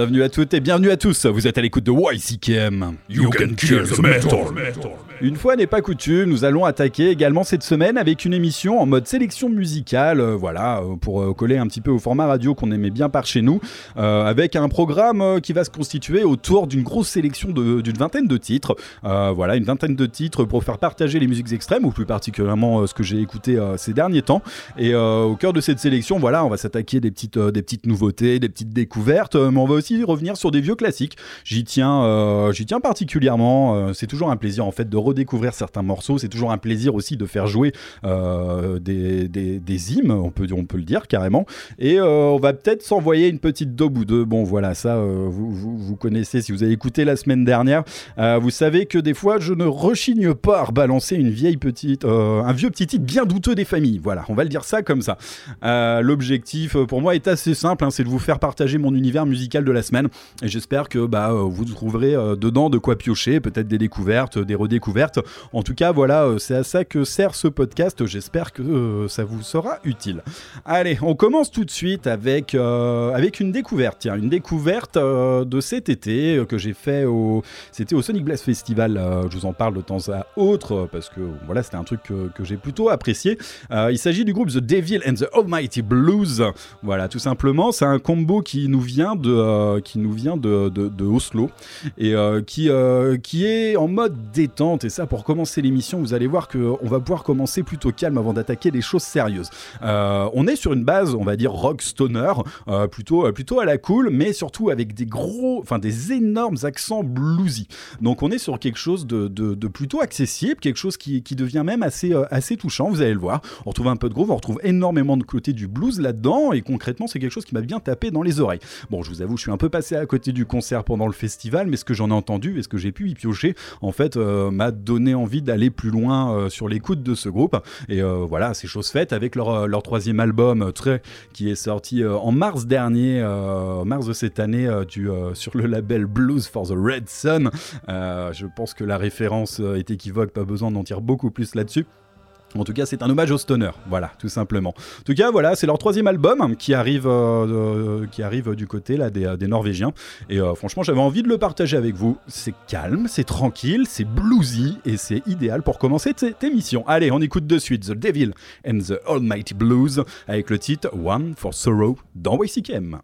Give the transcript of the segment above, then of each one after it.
bienvenue à toutes et bienvenue à tous. Vous êtes à l'écoute de YCKM. You can kill the metal. Une fois n'est pas coutume, nous allons attaquer également cette semaine avec une émission en mode sélection musicale, euh, voilà, euh, pour euh, coller un petit peu au format radio qu'on aimait bien par chez nous, euh, avec un programme qui va se constituer autour d'une grosse sélection d'une vingtaine de titres, voilà, une vingtaine de titres pour faire partager les musiques extrêmes, ou plus particulièrement ce que j'ai écouté ces derniers temps. Et au cœur de cette sélection, voilà, on va s'attaquer des petites, des petites nouveautés, des petites découvertes, mais on va aussi revenir sur des vieux classiques. J'y tiens, euh, j'y tiens particulièrement. euh, c'est toujours un plaisir en fait de redécouvrir certains morceaux. C'est toujours un plaisir aussi de faire jouer euh, des, des, des hymnes, on peut, on peut le dire carrément. Et on va peut-être s'envoyer une petite daube ou deux. Bon, voilà, ça, vous, vous, connaissez. Si vous avez écouté la semaine dernière, vous savez que des fois, je ne rechigne pas à rebalancer une vieille petite, un vieux petit titre bien douteux des familles. Voilà, on va le dire ça comme ça. L'objectif pour moi est assez simple, hein, c'est de vous faire partager mon univers musical de la semaine. Et j'espère que bah, euh, vous trouverez euh, dedans de quoi piocher, peut-être des découvertes, des redécouvertes. En tout cas, voilà, euh, c'est à ça que sert ce podcast. J'espère que euh, ça vous sera utile. Allez, on commence tout de suite avec, euh, avec une découverte. Tiens, une découverte euh, de cet été euh, que j'ai fait au, c'était au Sonic Blast Festival. euh, je vous en parle de temps à autre euh, parce que voilà, c'était un truc que, j'ai plutôt apprécié. Euh, il s'agit du groupe The Devil and the Almighty Blues. Voilà, tout simplement, c'est un combo qui nous vient de, euh, qui nous vient de, de, Oslo et euh, qui, euh, qui est en mode détente. Et ça, pour commencer l'émission, vous allez voir qu'on va pouvoir commencer plutôt calme avant d'attaquer des choses sérieuses. On est sur une base, on va dire rock stoner, plutôt, plutôt à la cool, mais surtout avec des gros, enfin des énormes accents bluesy. Donc on est sur quelque chose de, de- plutôt accessible, quelque chose qui, qui devient même assez, assez touchant, vous allez le voir. On retrouve un peu de groove, on retrouve énormément de côté du blues là-dedans, et concrètement c'est quelque chose qui m'a bien tapé dans les oreilles. Bon, je vous avoue, je suis un peu passé à côté du concert pendant le festival, mais ce que j'en ai entendu et ce que j'ai pu y piocher, en fait, euh, m'a donné envie d'aller plus loin euh, sur l'écoute de ce groupe. Et euh, voilà, c'est chose faite avec leur, troisième album, très, qui est sorti en mars dernier, mars de cette année, sur le label Blues for the Red Sun. Je pense que la référence est équivoque, pas besoin d'en dire beaucoup plus là-dessus. En tout cas, c'est un hommage au stoner, voilà, tout simplement. En tout cas, voilà, c'est leur troisième album qui arrive, euh, arrive du côté là des, Norvégiens. Et euh, franchement, j'avais envie de le partager avec vous. C'est calme, c'est tranquille, c'est bluesy et c'est idéal pour commencer cette émission. Allez, on écoute de suite The Devil and the Almighty Blues avec le titre One for Sorrow dans YCKM.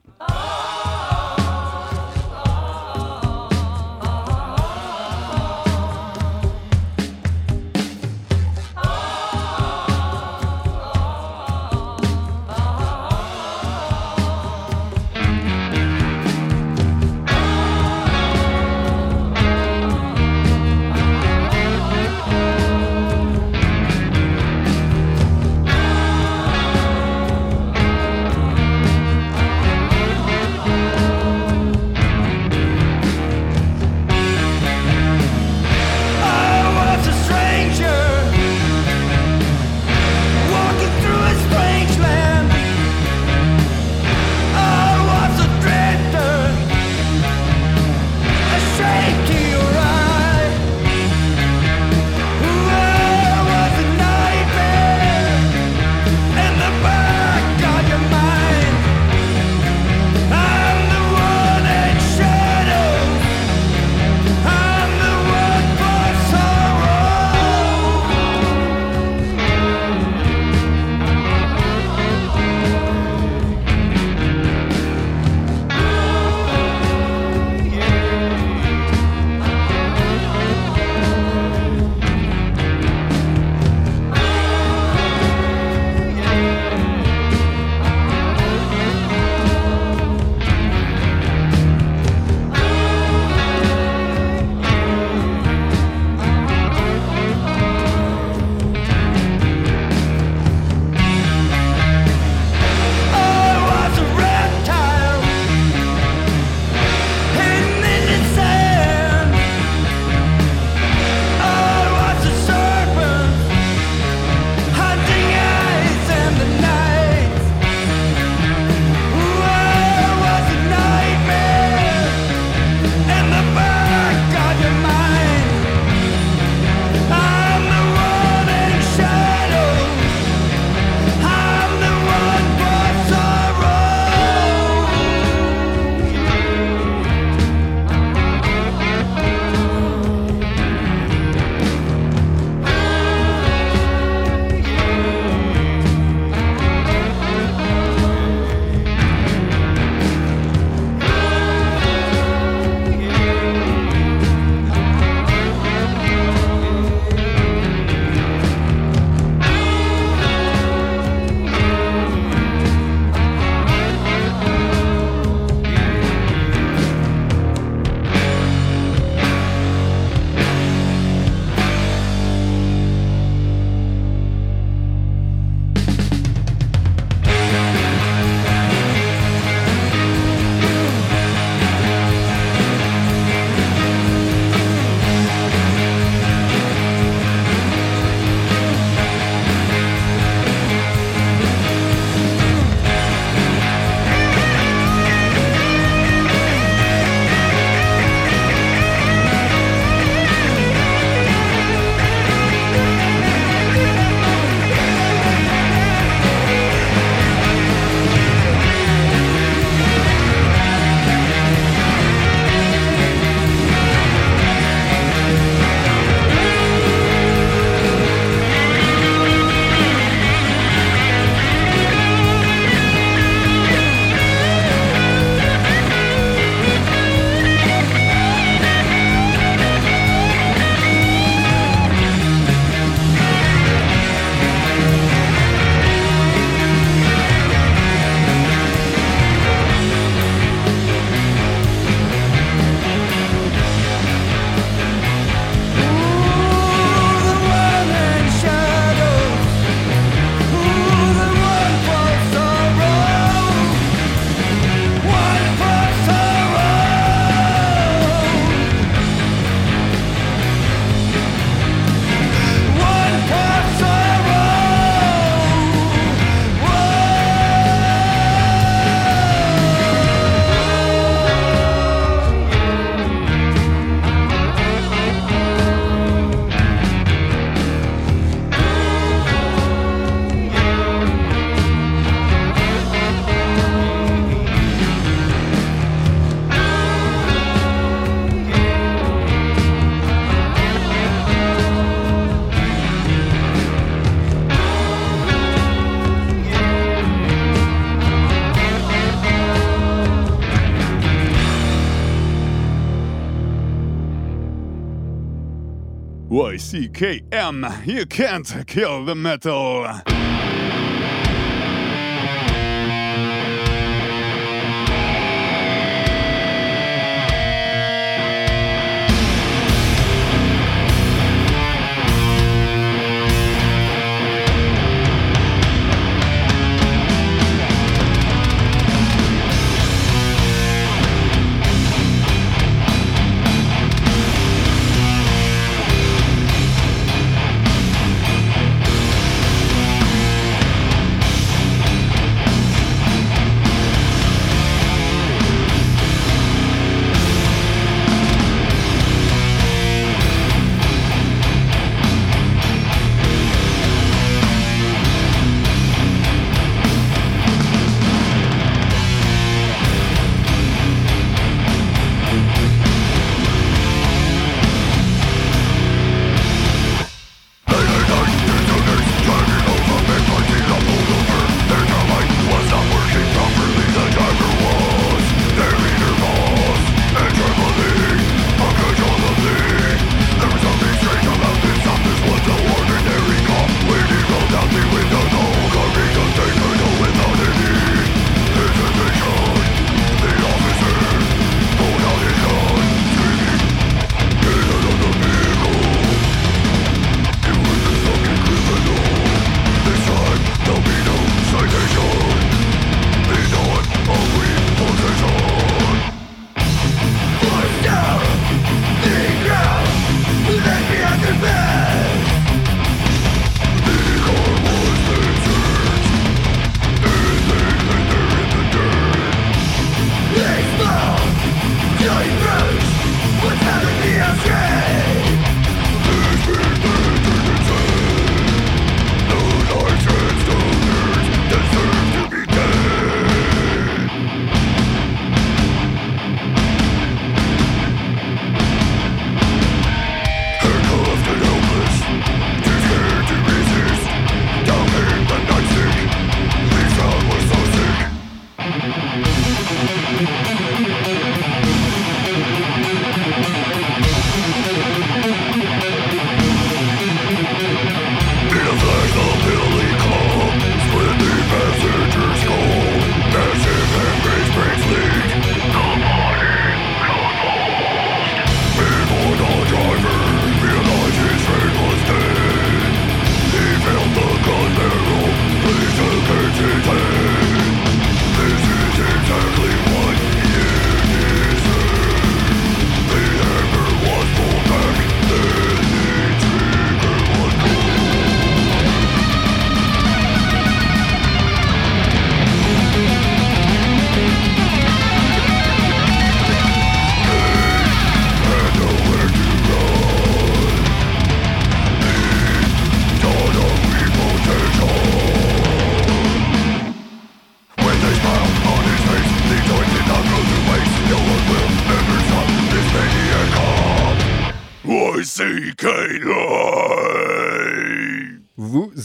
YCKM, you can't kill the metal.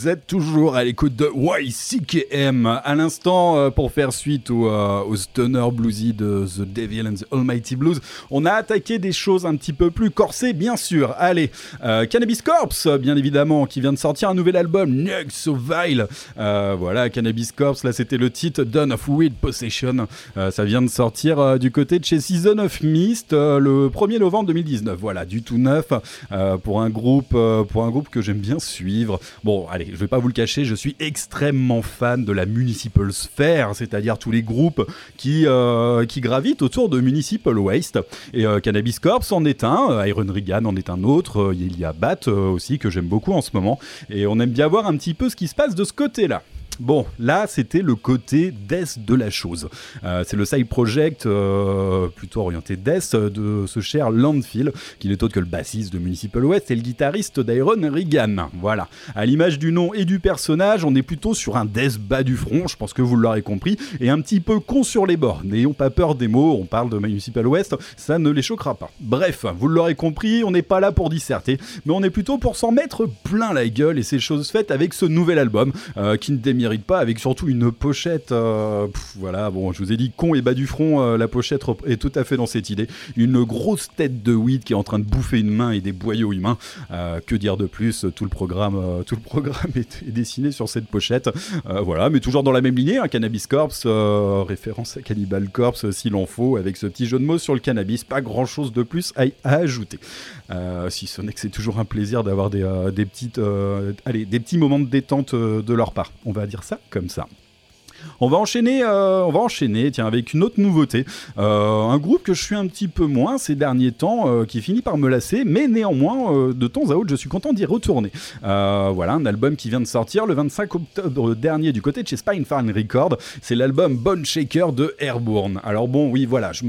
Êtes toujours à l'écoute de YCKM. À l'instant, euh, pour faire suite au, euh, au, stoner bluesy de The Devil and the Almighty Blues, on a attaqué des choses un petit peu plus corsées, bien sûr. Allez, euh, Cannabis Corpse, bien évidemment, qui vient de sortir un nouvel album, Nugs So Vile. voilà, Cannabis Corpse, là c'était le titre Dawn of Weed Possession. ça vient de sortir du côté de chez Season of Mist le 1er novembre 2019. Voilà, du tout neuf pour un groupe, pour un groupe que j'aime bien suivre. Bon, allez je vais pas vous le cacher, suis extrêmement fan de la Municipal Sphere, c'est-à-dire tous les groupes qui, euh, gravitent autour de Municipal Waste. Et euh, Cannabis Corps en est un, euh, Iron Regan en est un autre, il y a Bat aussi que j'aime beaucoup en ce moment. Et on aime bien voir un petit peu ce qui se passe de ce côté-là. Bon, là, c'était le côté death de la chose. Euh, c'est le side project euh, plutôt orienté death de ce cher Landfill, qui n'est autre que le bassiste de Municipal West et le guitariste d'Iron Regan. Voilà. À l'image du nom et du personnage, on est plutôt sur un death bas du front, je pense que vous l'aurez compris, et un petit peu con sur les bords. N'ayons pas peur des mots, on parle de Municipal West, ça ne les choquera pas. Bref, vous l'aurez compris, on n'est pas là pour disserter, mais on est plutôt pour s'en mettre plein la gueule, et c'est chose faite avec ce nouvel album, euh, qui ne mérite pas, avec surtout une pochette. euh, voilà, bon, je vous ai dit con et bas du front, euh, la pochette est tout à fait dans cette idée. Une grosse tête de weed qui est en train de bouffer une main et des boyaux humains. Euh, que dire de plus Tout le programme, tout le programme est, dessiné sur cette pochette. Voilà, mais toujours dans la même lignée, un Cannabis Corpse, référence à Cannibal Corpse s'il en faut, avec ce petit jeu de mots sur le cannabis. Pas grand chose de plus à ajouter. Euh, si ce n'est que c'est toujours un plaisir d'avoir des, euh, euh, petits moments de détente de leur part. On va dire ça comme ça. On va enchaîner, euh, on va enchaîner, tiens, avec une autre nouveauté. Euh, un groupe que je suis un petit peu moins ces derniers temps, euh, qui finit par me lasser, mais néanmoins, de temps à autre, je suis content d'y retourner. Voilà, un album qui vient de sortir le 25 octobre dernier du côté de chez Spinefarm Record. C'est l'album Bone Shaker de Airborne. Alors bon, oui, voilà, je,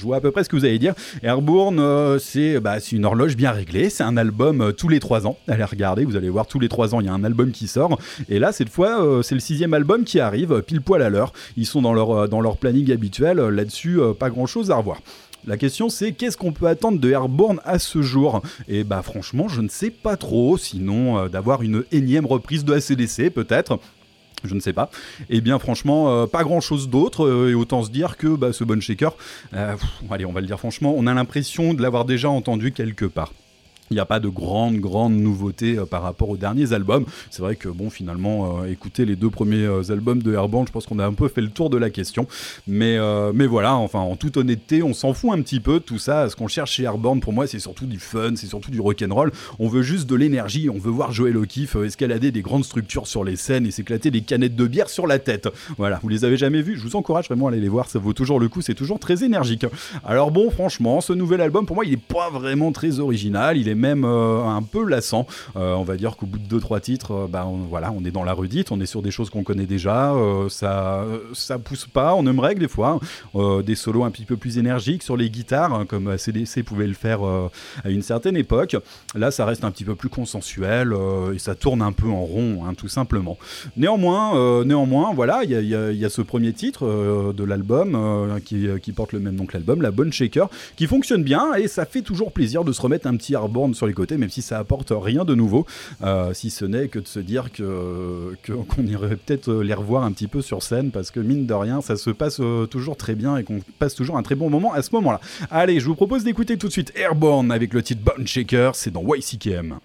vois à peu près ce que vous allez dire. Airborne, c'est bah, c'est une horloge bien réglée. C'est un album tous les trois ans. Allez regarder, vous allez voir, tous les trois ans, il y a un album qui sort. Et là, cette fois, c'est le sixième album qui arrive, poil à l'heure. Ils sont dans leur, euh, dans leur planning habituel. Euh, Là-dessus, euh, pas grand-chose à revoir. La question c'est qu'est-ce qu'on peut attendre de Airborne à ce jour? Et bah franchement je ne sais pas trop, sinon d'avoir une énième reprise de ACDC peut-être. Je ne sais pas. Eh bien, franchement, pas grand chose d'autre. et autant se dire que bah, ce Bone Shaker, allez, on va le dire franchement, on a l'impression de l'avoir déjà entendu quelque part. Il n'y a pas de grande, grande nouveauté euh, par rapport aux derniers albums. C'est vrai que, bon, finalement, euh, écouter les deux premiers euh, albums de Airborne, je pense qu'on a un peu fait le tour de la question. Mais, euh, voilà, enfin, en toute honnêteté, on s'en fout un petit peu de tout ça. Ce qu'on cherche chez Airborne, pour moi, c'est surtout du fun, c'est surtout du rock'n'roll. On veut juste de l'énergie, on veut voir Joël O'Keefe euh, escalader des grandes structures sur les scènes et s'éclater des canettes de bière sur la tête. Voilà, vous les avez jamais vus Je vous encourage vraiment à aller les voir, ça vaut toujours le coup, c'est toujours très énergique. Alors bon, franchement, ce nouvel album, pour moi, il est pas vraiment très original, il est même euh, un peu lassant. Euh, on va dire qu'au bout de 2-3 titres, euh, bah, on, voilà, on est dans la redite, on est sur des choses qu'on connaît déjà, ça, ça pousse pas, on aimerait que des fois, euh, des solos un petit peu plus énergiques sur les guitares, hein, comme ACDC pouvait le faire à une certaine époque. Là, ça reste un petit peu plus consensuel et ça tourne un peu en rond, hein, tout simplement. Néanmoins, néanmoins, voilà, il y a, ce premier titre de l'album qui, qui porte le même nom que l'album, la Bonne Shaker, qui fonctionne bien et ça fait toujours plaisir de se remettre un petit Airborne sur les côtés, même si ça apporte rien de nouveau, euh, si ce n'est que de se dire que qu'on irait peut-être les revoir un petit peu sur scène, parce que mine de rien, ça se passe euh, toujours très bien et qu'on passe toujours un très bon moment à ce moment-là. Allez, je vous propose d'écouter tout de suite Airborne avec le titre Bone Shaker, c'est dans YCKM.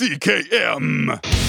YCKM.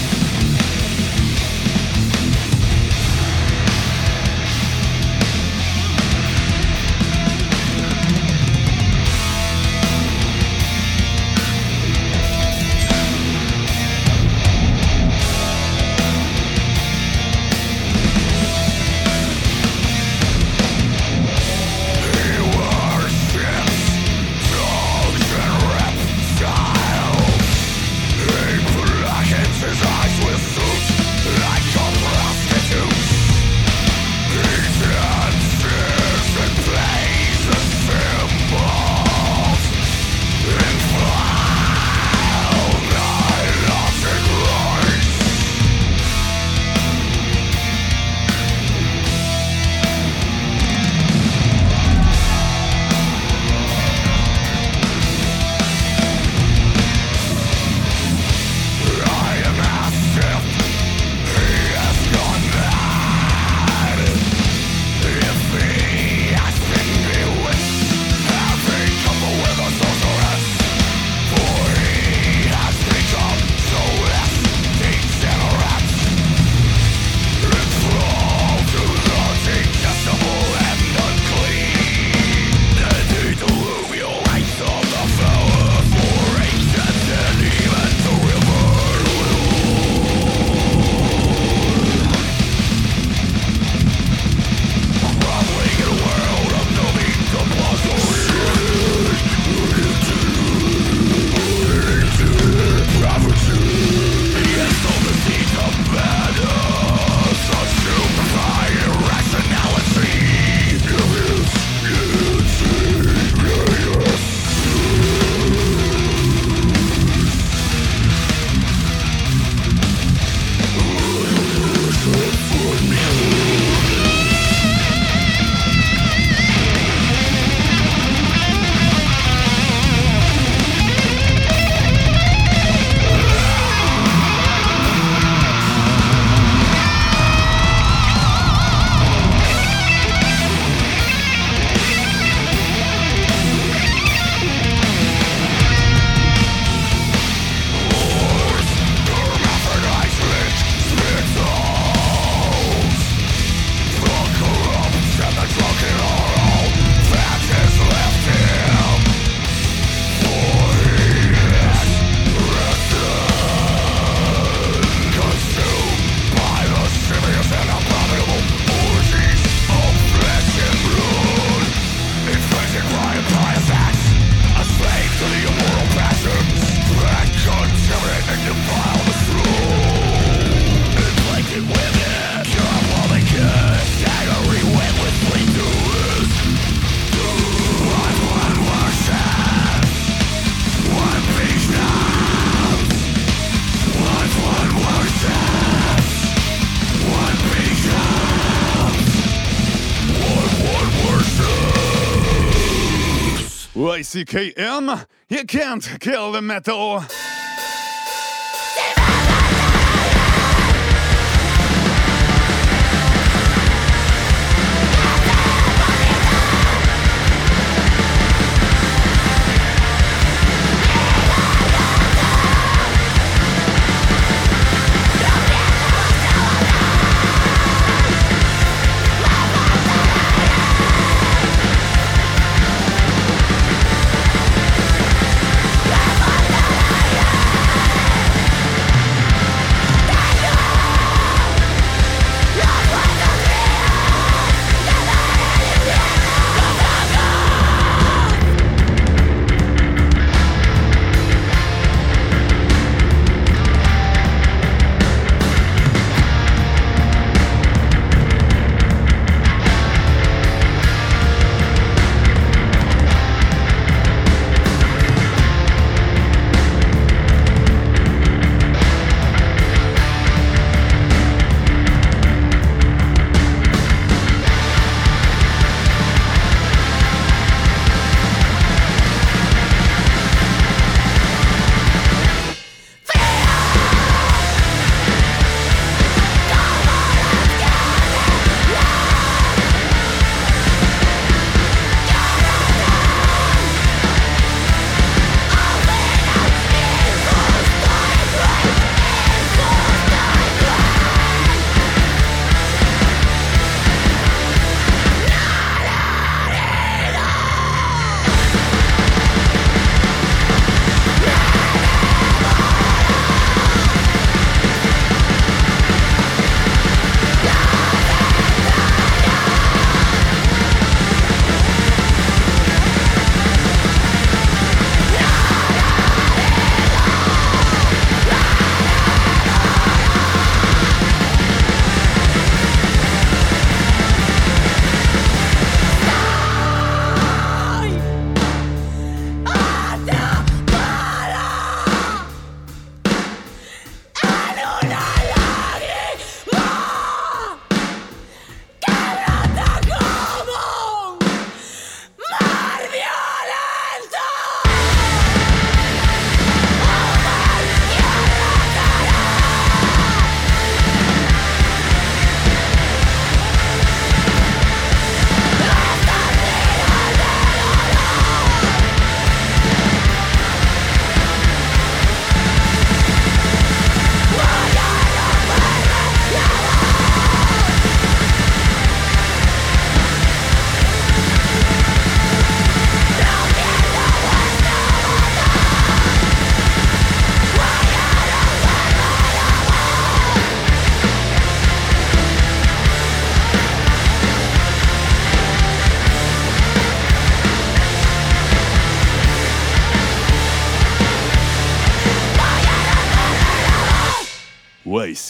YCKM, you can't kill the metal.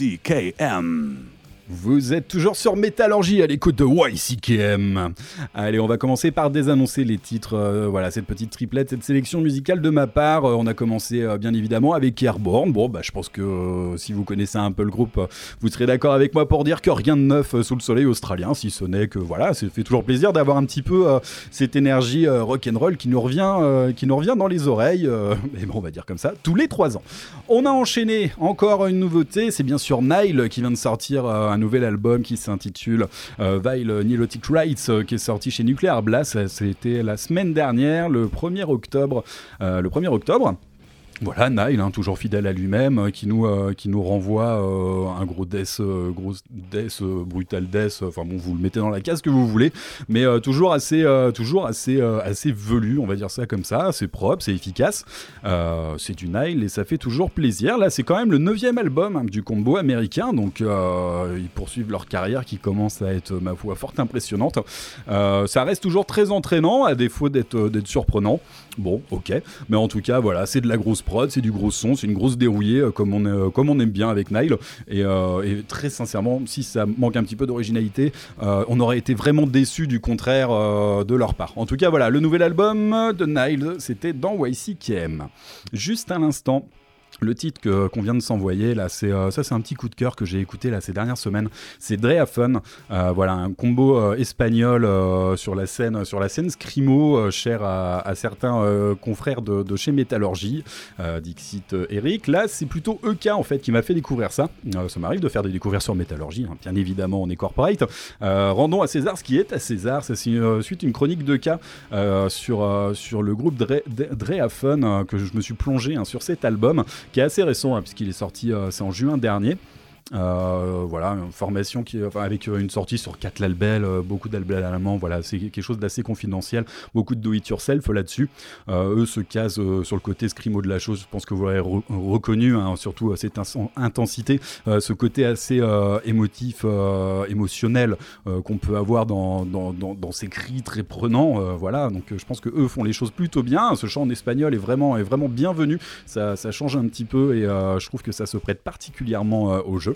YCKM. Vous êtes toujours sur Métallurgie à l'écoute de YCKM. Allez, on va commencer par désannoncer les titres. euh, voilà, cette petite triplette, cette sélection musicale de ma part. Euh, on a commencé euh, bien évidemment avec Airborne. Bon, bah, je pense que si vous connaissez un peu le groupe, vous serez d'accord avec moi pour dire que rien de neuf sous le soleil australien, si ce n'est que voilà, ça fait toujours plaisir d'avoir un petit peu cette énergie rock'n'roll qui nous revient, qui nous revient dans les oreilles. mais bon, on va dire comme ça, tous les trois ans. On a enchaîné encore une nouveauté, c'est bien sûr Nile qui vient de sortir un nouvel album qui s'intitule Vile Nilotic Rights qui est sorti chez Nuclear Blast. C'était la semaine dernière, le 1er octobre. euh, le 1er octobre. Voilà, Nile, hein, toujours fidèle à lui-même, euh, qui, nous, euh, qui nous renvoie euh, un gros death, gros death, brutal death, enfin bon, vous le mettez dans la case que vous voulez, mais toujours assez, toujours assez, assez velu, on va dire ça comme ça, c'est propre, c'est efficace, c'est du Nile et ça fait toujours plaisir. Là, c'est quand même le neuvième album hein, du combo américain, donc ils poursuivent leur carrière qui commence à être, ma foi, fort impressionnante. Ça reste toujours très entraînant, à défaut d'être surprenant. Bon, ok, mais en tout cas, voilà, c'est de la grosse prod, c'est du gros son, c'est une grosse dérouillée euh, comme on, euh, comme on aime bien avec Nile. Et, euh, et très sincèrement, si ça manque un petit peu d'originalité, on aurait été vraiment déçus du contraire de leur part. En tout cas, voilà, le nouvel album de Nile, c'était dans YCKM. Juste à l'instant. Le titre que- qu'on vient de s'envoyer là, c'est euh, ça, c'est un petit coup de cœur que j'ai écouté là ces dernières semaines. C'est Drea Fun, euh, voilà un combo euh, espagnol euh, sur la scène, sur la scène scrimo, euh, cher à, certains euh, confrères de, chez Métallurgie, euh, Dixit euh, Eric. Là, c'est plutôt EK en fait qui m'a fait découvrir ça. Euh, ça m'arrive de faire des découvertes sur Métallurgie, hein. bien évidemment on est corporate. Euh, rendons à César ce qui est à César. C'est euh, suite une chronique de cas euh, sur euh, sur le groupe Dre, Dre- Drea Fun euh, que je me suis plongé hein, sur cet album qui est assez récent hein, puisqu'il est sorti euh, c'est en juin dernier. Euh, voilà, une formation qui, avec euh, une sortie sur quatre labels, euh, beaucoup de labels allemands, voilà, c'est quelque chose d'assez confidentiel, beaucoup de do-it-yourself là-dessus. Eux se casent sur le côté scrimo de la chose, je pense que vous l'avez re- reconnu, hein, surtout cette intensité, ce côté assez émotif, émotionnel qu'on peut avoir dans, dans, dans- ces cris très prenants. voilà, donc je pense que eux font les choses plutôt bien. Ce chant en espagnol est vraiment, est vraiment bienvenu. Ça, change un petit peu et je trouve que ça se prête particulièrement au jeu.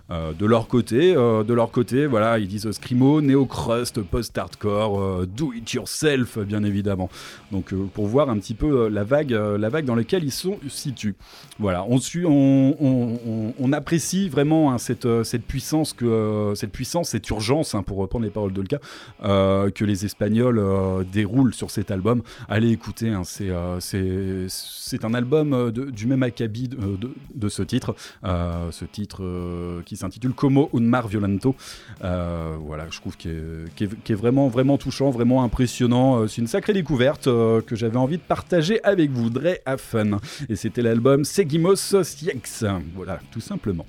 Euh, de leur côté, euh, de leur côté, voilà, ils disent scrimo, néo-crust, post-hardcore, euh, do it yourself, bien évidemment. Donc pour voir un petit peu la vague, la vague dans laquelle ils sont situés. Voilà, on, suit, on, apprécie vraiment hein, cette, cette puissance que cette puissance, cette urgence, hein, pour reprendre les paroles de Lka, que les Espagnols déroulent sur cet album. Allez écouter, hein, c'est c'est un album du même acabit de, de- ce titre, ce titre qui s'intitule Como un mar violento. Euh, voilà, je trouve qu'il est, vraiment vraiment touchant, vraiment impressionnant. Euh, C'est une sacrée découverte euh, que j'avais envie de partager avec vous, Dre a Fun. Et c'était l'album Seguimos Siex. Voilà, tout simplement.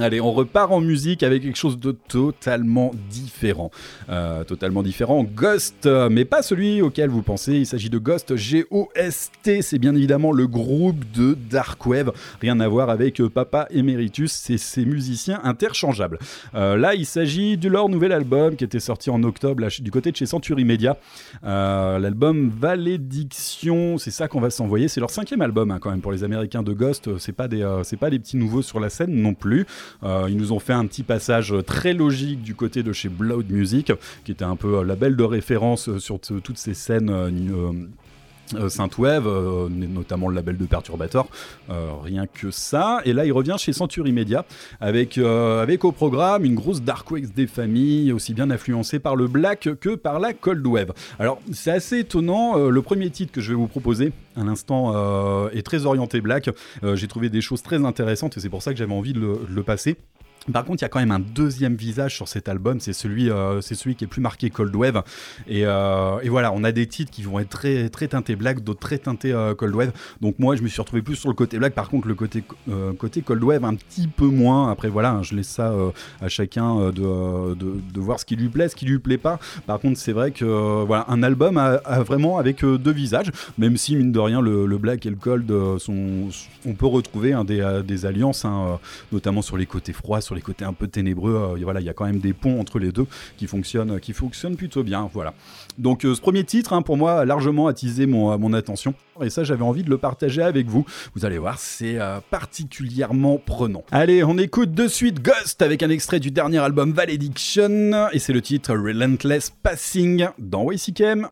Allez, on repart en musique avec quelque chose de totalement différent. Euh, totalement différent. Ghost, euh, mais pas celui auquel vous pensez. Il s'agit de Ghost, G-O-S-T. C'est bien évidemment le groupe de Dark Wave. Rien à voir avec euh, Papa Emeritus. Ces musiciens interchangeables. Là, il s'agit de leur nouvel album qui était sorti en octobre du côté de chez Century Media. L'album Valédiction, c'est ça qu'on va s'envoyer. C'est leur cinquième album hein, quand même pour les Américains de Ghost. C'est pas pas des petits nouveaux sur la scène non plus. Euh, ils nous ont fait un petit passage très logique du côté de chez Blood Music, qui était un peu euh, label de référence euh, sur toutes ces scènes. Euh, Synthwave, euh, notamment le label de Perturbator, euh, rien que ça. Et là, il revient chez Century Media avec, avec au programme une grosse Dark Wave des familles, aussi bien influencée par le Black que par la Cold Wave. Alors, c'est assez étonnant. le premier titre que je vais vous proposer à l'instant est très orienté Black. J'ai trouvé des choses très intéressantes et c'est pour ça que j'avais envie de le passer. Par contre, il y a quand même un deuxième visage sur cet album, c'est celui, euh, celui qui est plus marqué Cold Wave. Et, euh, et voilà, on a des titres qui vont être très, très teintés Black, d'autres très teintés euh, Cold Wave. Donc moi, je me suis retrouvé plus sur le côté Black. Par contre, le côté, côté Cold Wave, un petit peu moins. Après, voilà, hein, je laisse ça à chacun de, de, voir ce qui lui plaît, ce qui lui plaît pas. Par contre, c'est vrai que voilà, un album a, vraiment avec deux visages, même si mine de rien, le, Black et le Cold sont, on peut retrouver hein, des, alliances, hein, notamment sur les côtés froids, sur les côtés un peu ténébreux, euh, voilà, il y a quand même des ponts entre les deux qui fonctionnent, qui fonctionnent plutôt bien. Voilà. Donc euh, ce premier titre, hein, pour moi, a largement attisé mon, euh, attention. Et ça, j'avais envie de le partager avec vous. Vous allez voir, c'est euh, particulièrement prenant. Allez, on écoute de suite Ghost avec un extrait du dernier album Valediction. Et c'est le titre Relentless Passing dans YCKM.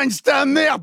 Power Grinds ta mère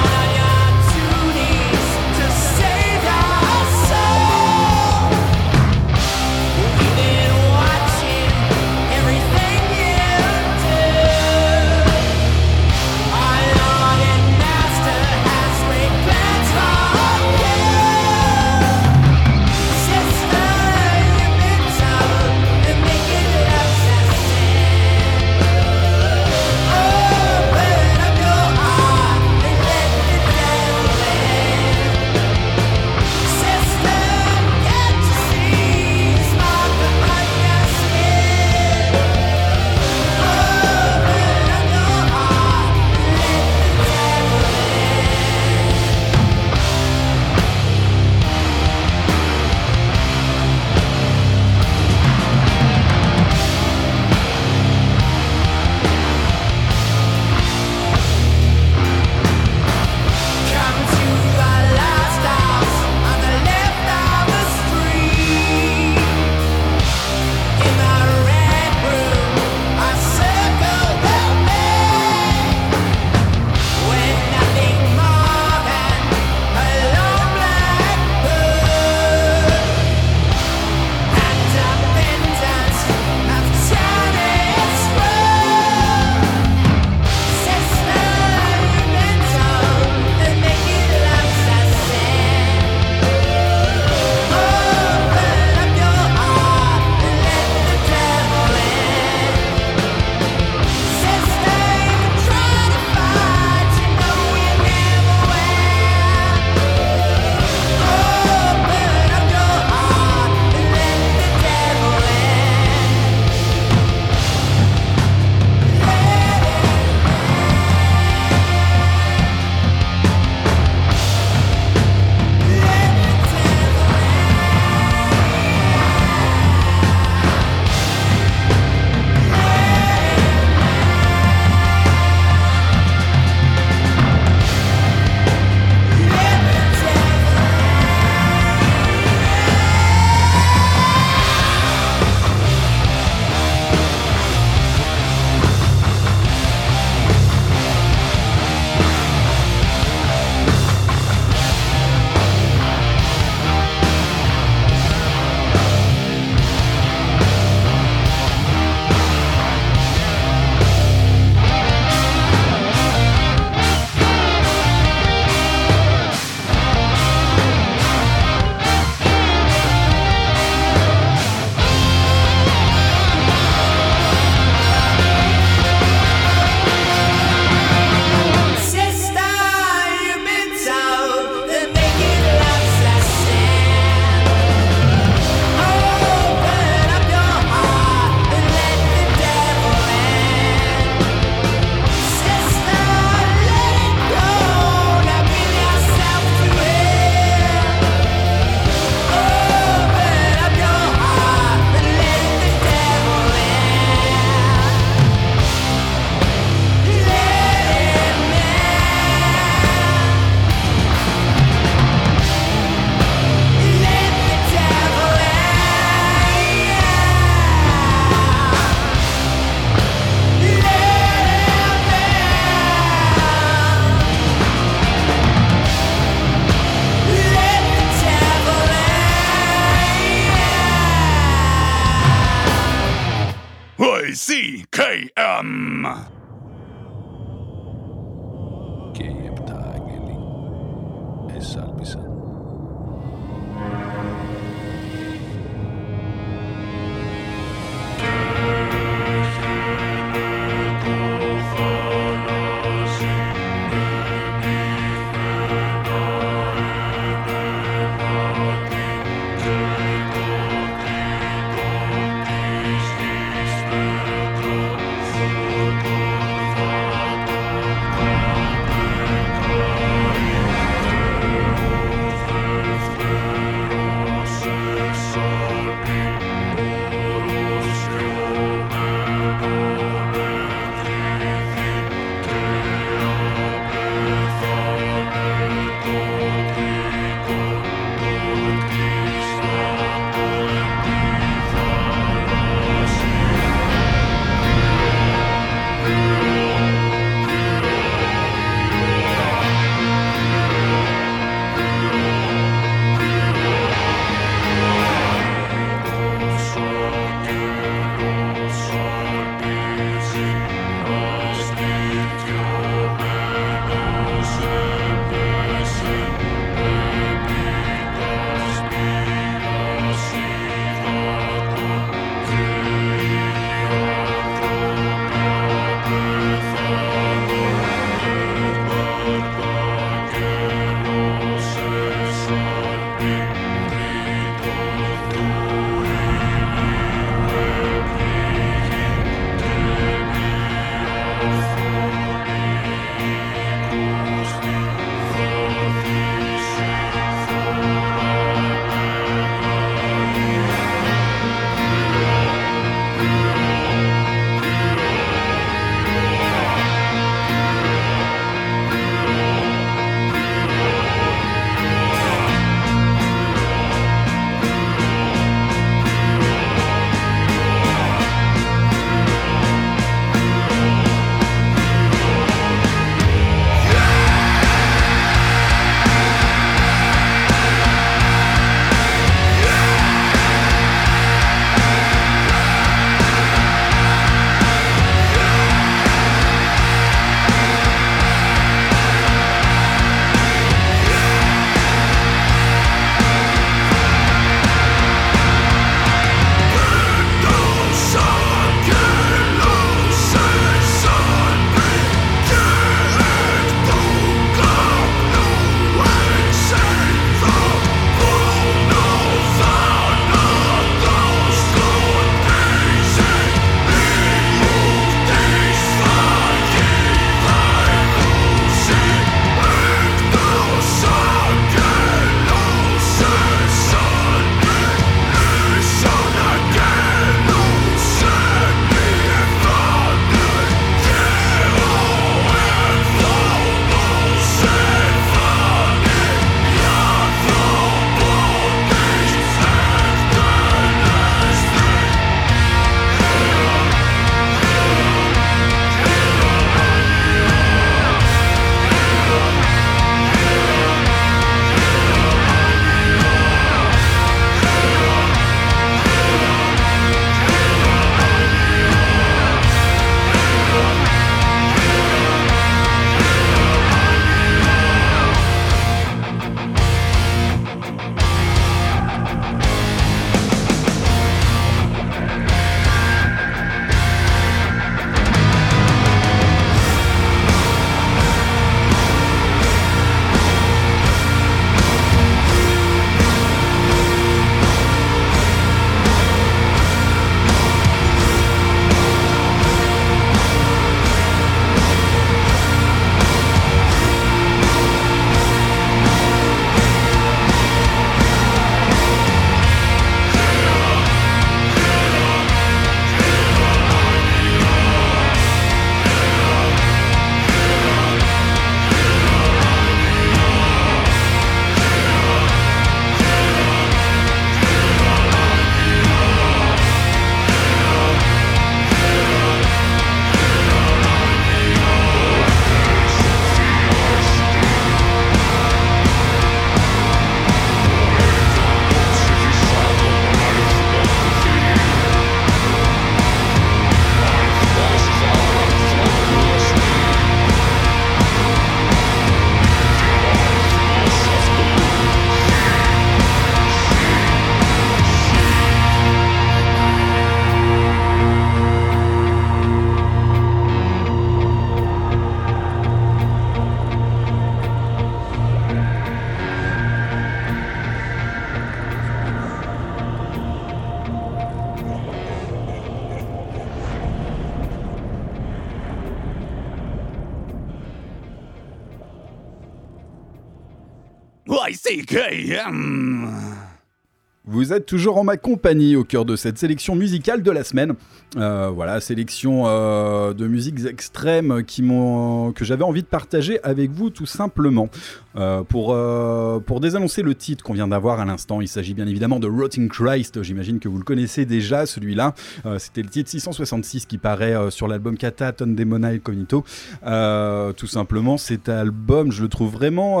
Vous êtes toujours en ma compagnie au cœur de cette sélection musicale de la semaine. Euh, voilà, sélection euh, de musiques extrêmes que j'avais envie de partager avec vous tout simplement. Euh, pour, désannoncer le titre qu'on vient d'avoir à l'instant, il s'agit bien évidemment de Rotting Christ. J'imagine que vous le connaissez déjà, celui-là. C'était le titre 666 qui paraît sur l'album Kata Ton Demona et Cognito. Euh, tout simplement, cet album, je le trouve vraiment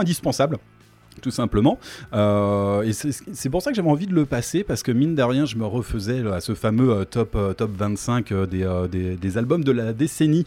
indispensable tout simplement. Euh, et c'est pour ça que j'avais envie de le passer, parce que mine de rien, je me refaisais à ce fameux euh, top, euh, top 25 euh, des, albums de la décennie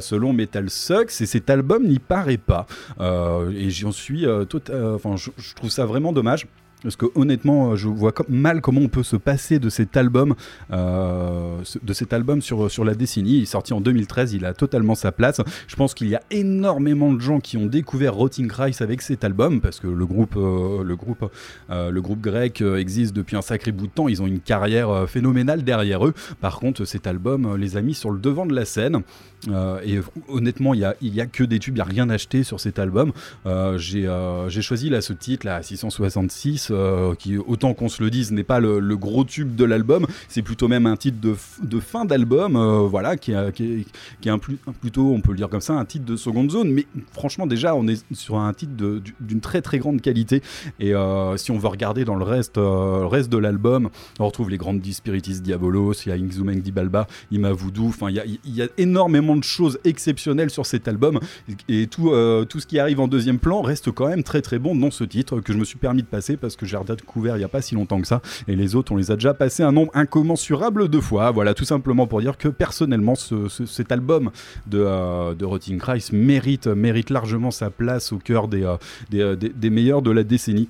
selon Metal Sucks, et cet album n'y paraît pas. Et j'en suis tout, enfin, je trouve ça vraiment dommage. Parce que honnêtement, euh, je vois mal comment on peut se passer de cet album, euh, sur, la décennie. Il est sorti en 2013, il a totalement sa place. Je pense qu'il y a énormément de gens qui ont découvert Rotting Christ avec cet album, parce que le groupe, euh, le groupe, grec existe depuis un sacré bout de temps. Ils ont une carrière phénoménale derrière eux. Par contre, cet album les a mis sur le devant de la scène. Euh, et honnêtement, il y a, a que des tubes, il n'y a rien acheté sur cet album. Euh, J'ai euh, j'ai choisi là ce titre là, 666, euh, qui autant qu'on se le dise n'est pas le, gros tube de l'album, c'est plutôt même un titre de, de fin d'album, voilà, qui, est- qui qui est un plus, plutôt, on peut le dire comme ça, un titre de seconde zone. Mais franchement, déjà, on est sur un titre d'une très très grande qualité. Et si on veut regarder dans le reste, le reste de l'album, on retrouve les grandes Spiritis Diabolos, il y a Inxumeng Dibalba, Ima Voodoo, enfin il y a, y a énormément de choses exceptionnelles sur cet album et tout, euh, tout ce qui arrive en deuxième plan reste quand même très très bon dans ce titre que je me suis permis de passer parce que j'ai redécouvert il n'y a pas si longtemps que ça et les autres on les a déjà passés un nombre incommensurable de fois. Voilà tout simplement pour dire que personnellement ce- ce- cet album de, euh, de Rotting Christ mérite, mérite largement sa place au cœur des, euh, des, meilleurs de la décennie.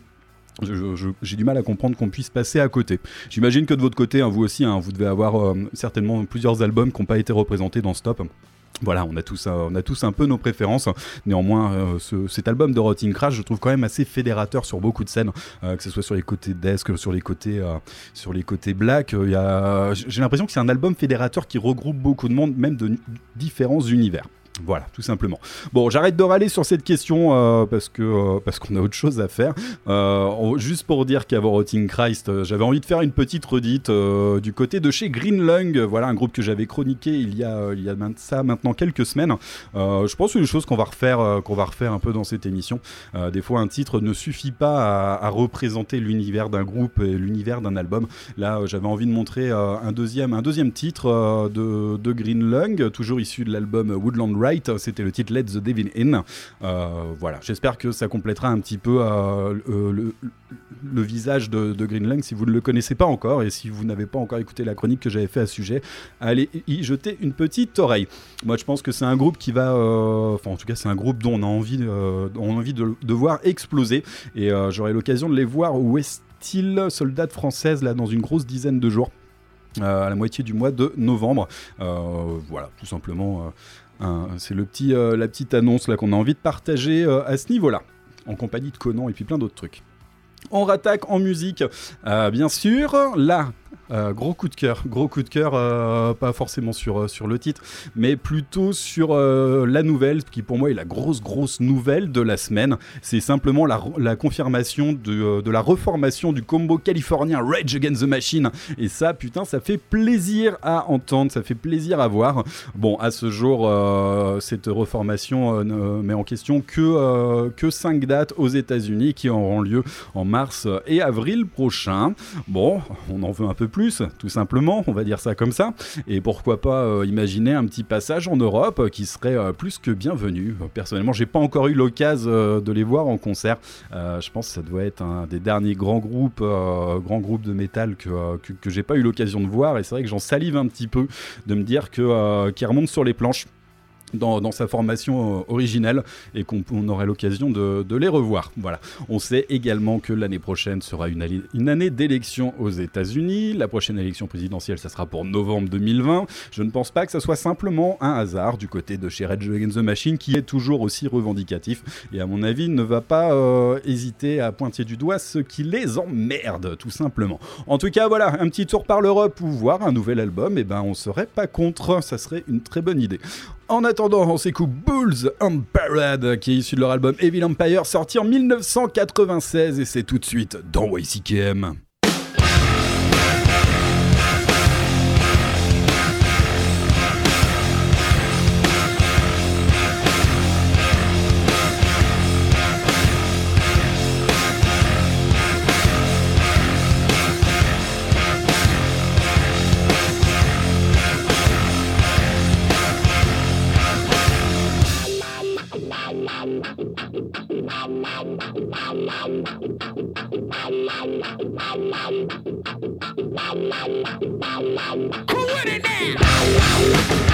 J'ai du mal à comprendre qu'on puisse passer à côté. J'imagine que de votre côté, hein, vous aussi, hein, vous devez avoir certainement plusieurs albums qui n'ont pas été représentés dans ce top. Voilà, on a tous, un peu nos préférences. Néanmoins, euh, ce- cet album de Rotting Crash, je trouve quand même assez fédérateur sur beaucoup de scènes, euh, que ce soit sur les côtés desk, sur les côtés, euh, sur les côtés black. J'ai l'impression que c'est un album fédérateur qui regroupe beaucoup de monde, même de différents univers. Voilà, tout simplement. Bon, j'arrête de râler sur cette question euh, parce que euh, parce qu'on a autre chose à faire. Euh, juste pour dire qu'avant Rotting Christ, j'avais envie de faire une petite redite du côté de chez Green Lung. Voilà, un groupe que j'avais chroniqué il y a il y a ça maintenant quelques semaines. Je pense que c'est une chose qu'on va refaire qu'on va refaire un peu dans cette émission. Des fois, un titre ne suffit pas à, représenter l'univers d'un groupe et l'univers d'un album. Là, j'avais envie de montrer un deuxième un deuxième titre de, de Green Lung, toujours issu de l'album Woodland Right. C'était le titre Let the Devil In. Euh, voilà, j'espère que ça complétera un petit peu euh, le, visage de, de Green Lung si vous ne le connaissez pas encore et si vous n'avez pas encore écouté la chronique que j'avais fait à ce sujet, allez y jeter une petite oreille. Moi, je pense que c'est un groupe qui va, euh, enfin en tout cas, c'est un groupe dont on a envie, on a envie de, voir exploser et j'aurai l'occasion de les voir au Westil Soldats Française là dans une grosse dizaine de jours. à la moitié du mois de novembre. Voilà, tout simplement, c'est le petit, euh, la petite annonce là qu'on a envie de partager euh, à ce niveau-là, en compagnie de Conan et puis plein d'autres trucs. On rattaque en musique, euh, bien sûr. Là, euh, gros coup de cœur, gros coup de cœur, euh, pas forcément sur, euh, sur le titre, mais plutôt sur la nouvelle, qui pour moi est la grosse, grosse nouvelle de la semaine. C'est simplement la, la confirmation de, de la reformation du combo californien Rage Against the Machine. Et ça, putain, ça fait plaisir à entendre, ça fait plaisir à voir. Bon, à ce jour, cette reformation ne met en question que, que 5 dates aux États-Unis qui auront lieu en mars et avril prochain. Bon, on en veut un peu plus, tout simplement, on va dire ça comme ça. Et pourquoi pas euh, imaginer un petit passage en Europe euh, qui serait euh, plus que bienvenu. Personnellement, j'ai pas encore eu l'occasion de les voir en concert. Je pense que ça doit être un des derniers grands groupes, grands groupes de métal que, que, que j'ai pas eu l'occasion de voir. Et c'est vrai que j'en salive un petit peu de me dire que qu'ils remontent sur les planches dans, sa formation euh, originelle et qu'on aurait l'occasion de, les revoir. Voilà. On sait également que l'année prochaine sera une, année, d'élection aux États-Unis. La prochaine élection présidentielle, ça sera pour novembre 2020. Je ne pense pas que ça soit simplement un hasard du côté de chez Red Against the Machine qui est toujours aussi revendicatif et à mon avis ne va pas euh, hésiter à pointer du doigt ce qui les emmerde tout simplement. En tout cas, voilà, un petit tour par l'Europe ou voir un nouvel album, et ben on serait pas contre, ça serait une très bonne idée. En attendant attendant, on s'écoute Bulls and Parade, qui est issu de leur album Evil Empire, sorti en 1996, et c'est tout de suite dans YCKM. Who in it now?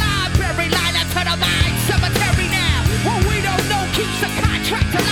keeps the contract alive.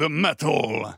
The metal.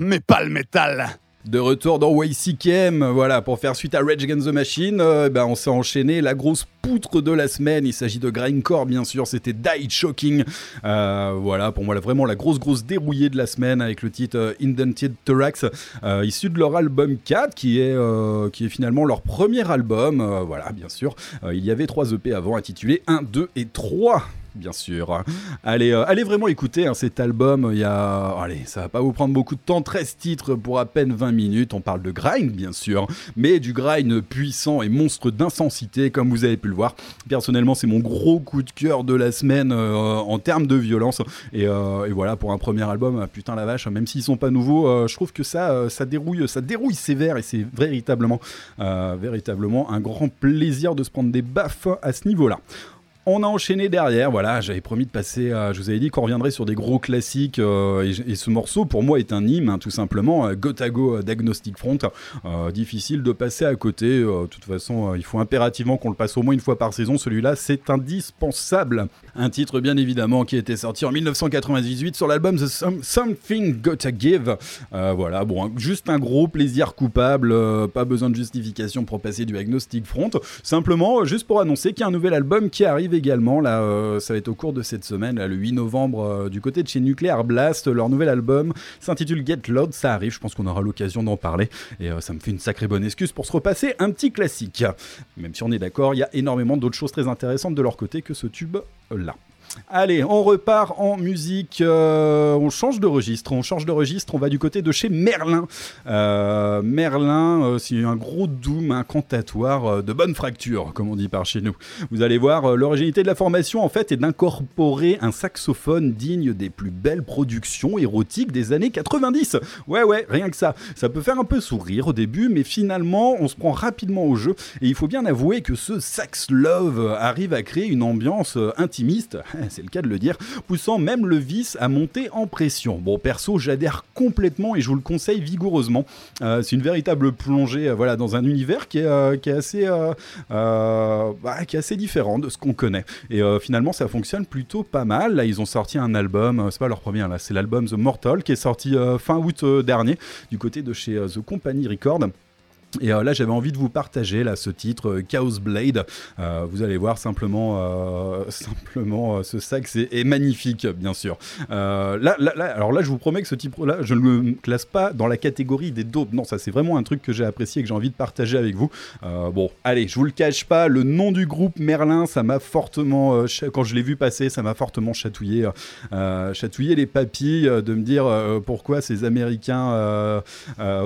Mais pas le métal. De retour dans YCKM, voilà, pour faire suite à Rage Against the Machine, euh, ben, on s'est enchaîné la grosse poutre de la semaine. Il s'agit de Grindcore, bien sûr, c'était Die Shocking. Euh, voilà, pour moi, vraiment la grosse, grosse dérouillée de la semaine avec le titre euh, Indented Thorax, issu de leur album 4, qui est, qui est finalement leur premier album. Voilà, bien sûr, il y avait trois EP avant intitulés 1, 2 et 3 bien sûr. Allez, euh, vraiment écouter hein, cet album. Il y a, allez, ça va pas vous prendre beaucoup de temps. 13 titres pour à peine 20 minutes. On parle de grind, bien sûr, mais du grind puissant et monstre d'intensité, comme vous avez pu le voir. Personnellement, c'est mon gros coup de cœur de la semaine euh, en termes de violence. Et, euh, et voilà, pour un premier album, putain la vache, même s'ils sont pas nouveaux, je trouve que ça, ça dérouille, ça dérouille sévère et c'est véritablement, véritablement un grand plaisir de se prendre des baffes à ce niveau-là. On a enchaîné derrière, voilà, j'avais promis de passer, à, je vous avais dit qu'on reviendrait sur des gros classiques, euh, et, ce morceau pour moi est un hymne, hein, tout simplement, euh, Gotago euh, Diagnostic Front, difficile de passer à côté, de toute façon il faut impérativement qu'on le passe au moins une fois par saison, celui-là c'est indispensable. Un titre bien évidemment qui était sorti en 1998 sur l'album The Some- Something Gotta Give, Euh, voilà, bon, juste un gros plaisir coupable, euh, pas besoin de justification pour passer du Agnostic Front, simplement euh, juste pour annoncer qu'il y a un nouvel album qui arrive également, là, ça va être au cours de cette semaine, le 8 novembre, du côté de chez Nuclear Blast. Leur nouvel album s'intitule Get Loud, ça arrive, je pense qu'on aura l'occasion d'en parler. Et ça me fait une sacrée bonne excuse pour se repasser un petit classique. Même si on est d'accord, il y a énormément d'autres choses très intéressantes de leur côté que ce tube-là. Allez, on repart en musique. euh, on change de registre. On change de registre. On va du côté de chez Merlin. Euh, Merlin, euh, c'est un gros doom incantatoire de bonne fracture, comme on dit par chez nous. Vous allez voir, l'originalité de la formation, en fait, est d'incorporer un saxophone digne des plus belles productions érotiques des années 90. Ouais, ouais, rien que ça. Ça peut faire un peu sourire au début, mais finalement, on se prend rapidement au jeu. Et il faut bien avouer que ce sax love arrive à créer une ambiance intimiste, c'est le cas de le dire, poussant même le vice à monter en pression. Bon, perso, j'adhère complètement et je vous le conseille vigoureusement. Euh, c'est une véritable plongée euh, voilà, dans un univers qui est, euh, assez, bah, qui est assez différent de ce qu'on connaît. Et finalement, ça fonctionne plutôt pas mal. Là, ils ont sorti un album, c'est pas leur premier, là, c'est l'album The Mortal qui est sorti fin août dernier du côté de chez The Company Record. Et euh, là, j'avais envie de vous partager là ce titre euh, Chaos Blade. Euh, vous allez voir simplement, simplement ce sax est, est magnifique, bien sûr. Là, alors là, je vous promets que ce type-là, je ne le classe pas dans la catégorie des daubes. Non, ça c'est vraiment un truc que j'ai apprécié et que j'ai envie de partager avec vous. Bon, allez, je vous le cache pas, le nom du groupe Merlin, ça m'a fortement, quand je l'ai vu passer, ça m'a fortement chatouillé, chatouillé les papilles de me dire pourquoi ces Américains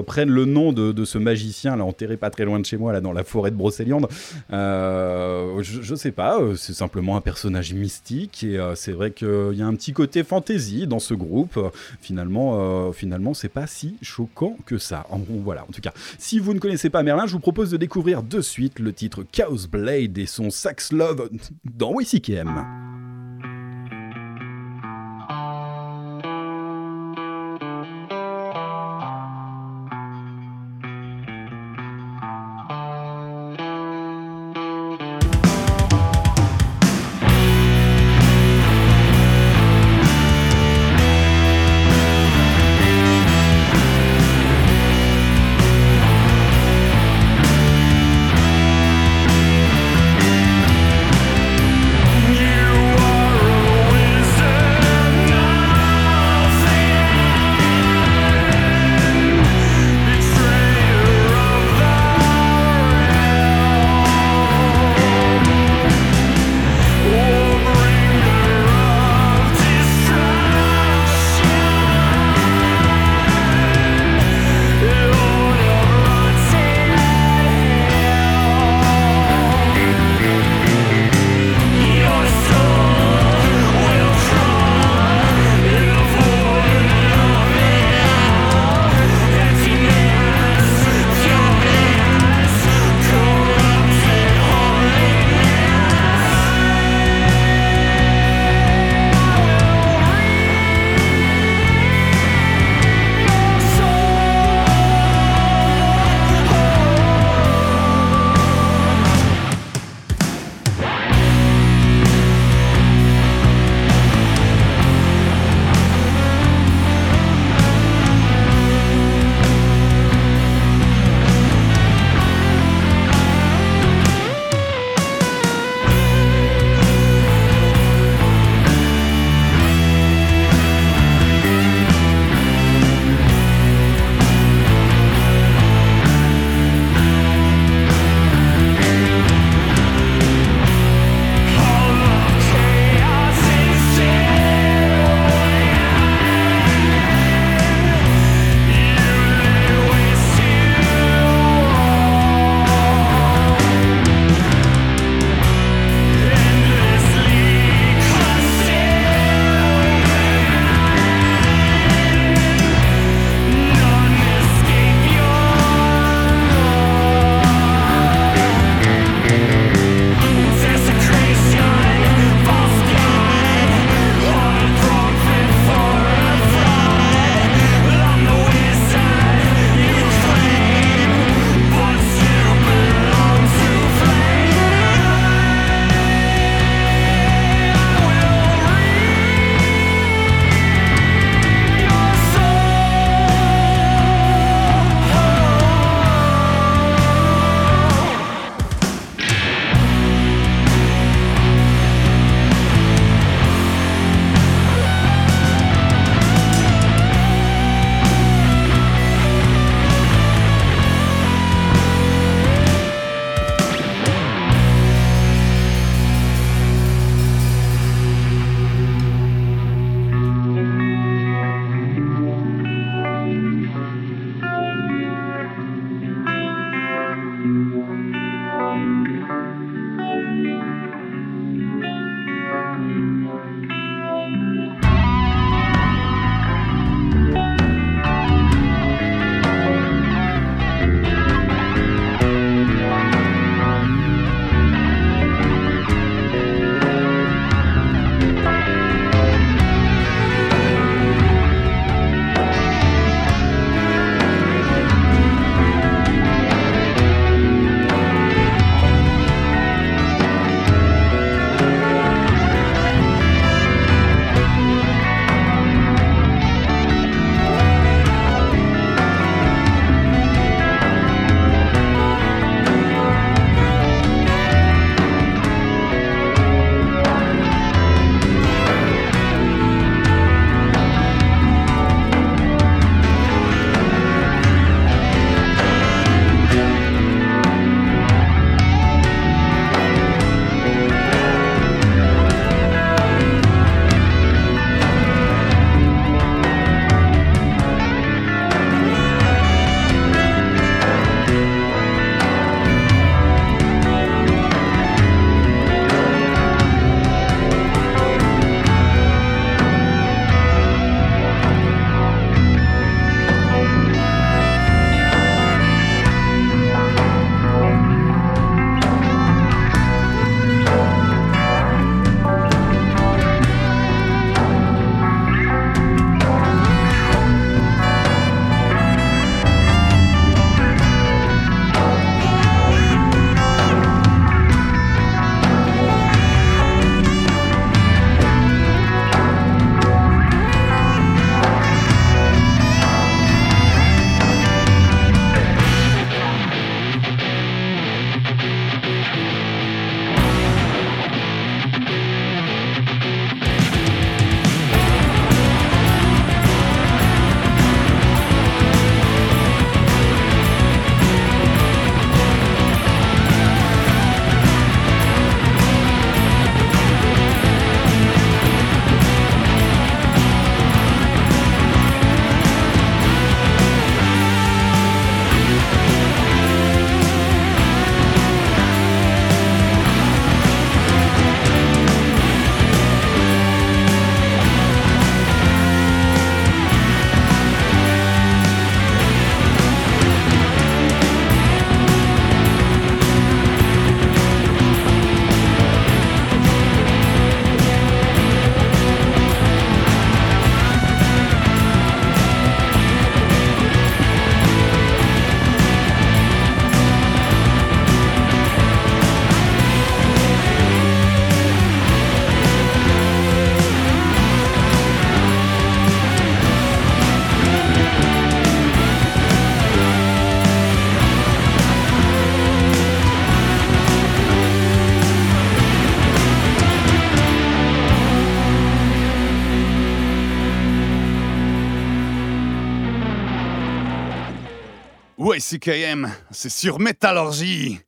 prennent le nom de, de ce magicien enterré pas très loin de chez moi là dans la forêt de Brocéliande. Euh, je, sais pas, euh, c'est simplement un personnage mystique et euh, c'est vrai qu'il y a un petit côté fantasy dans ce groupe. Finalement, finalement, c'est pas si choquant que ça. En, voilà, en tout cas, si vous ne connaissez pas Merlin, je vous propose de découvrir de suite le titre Chaos Blade et son Sax Love dans WCKM. Ouais, CKM, c'est sur Métallurgie.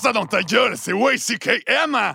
Ça dans ta gueule, c'est YCKM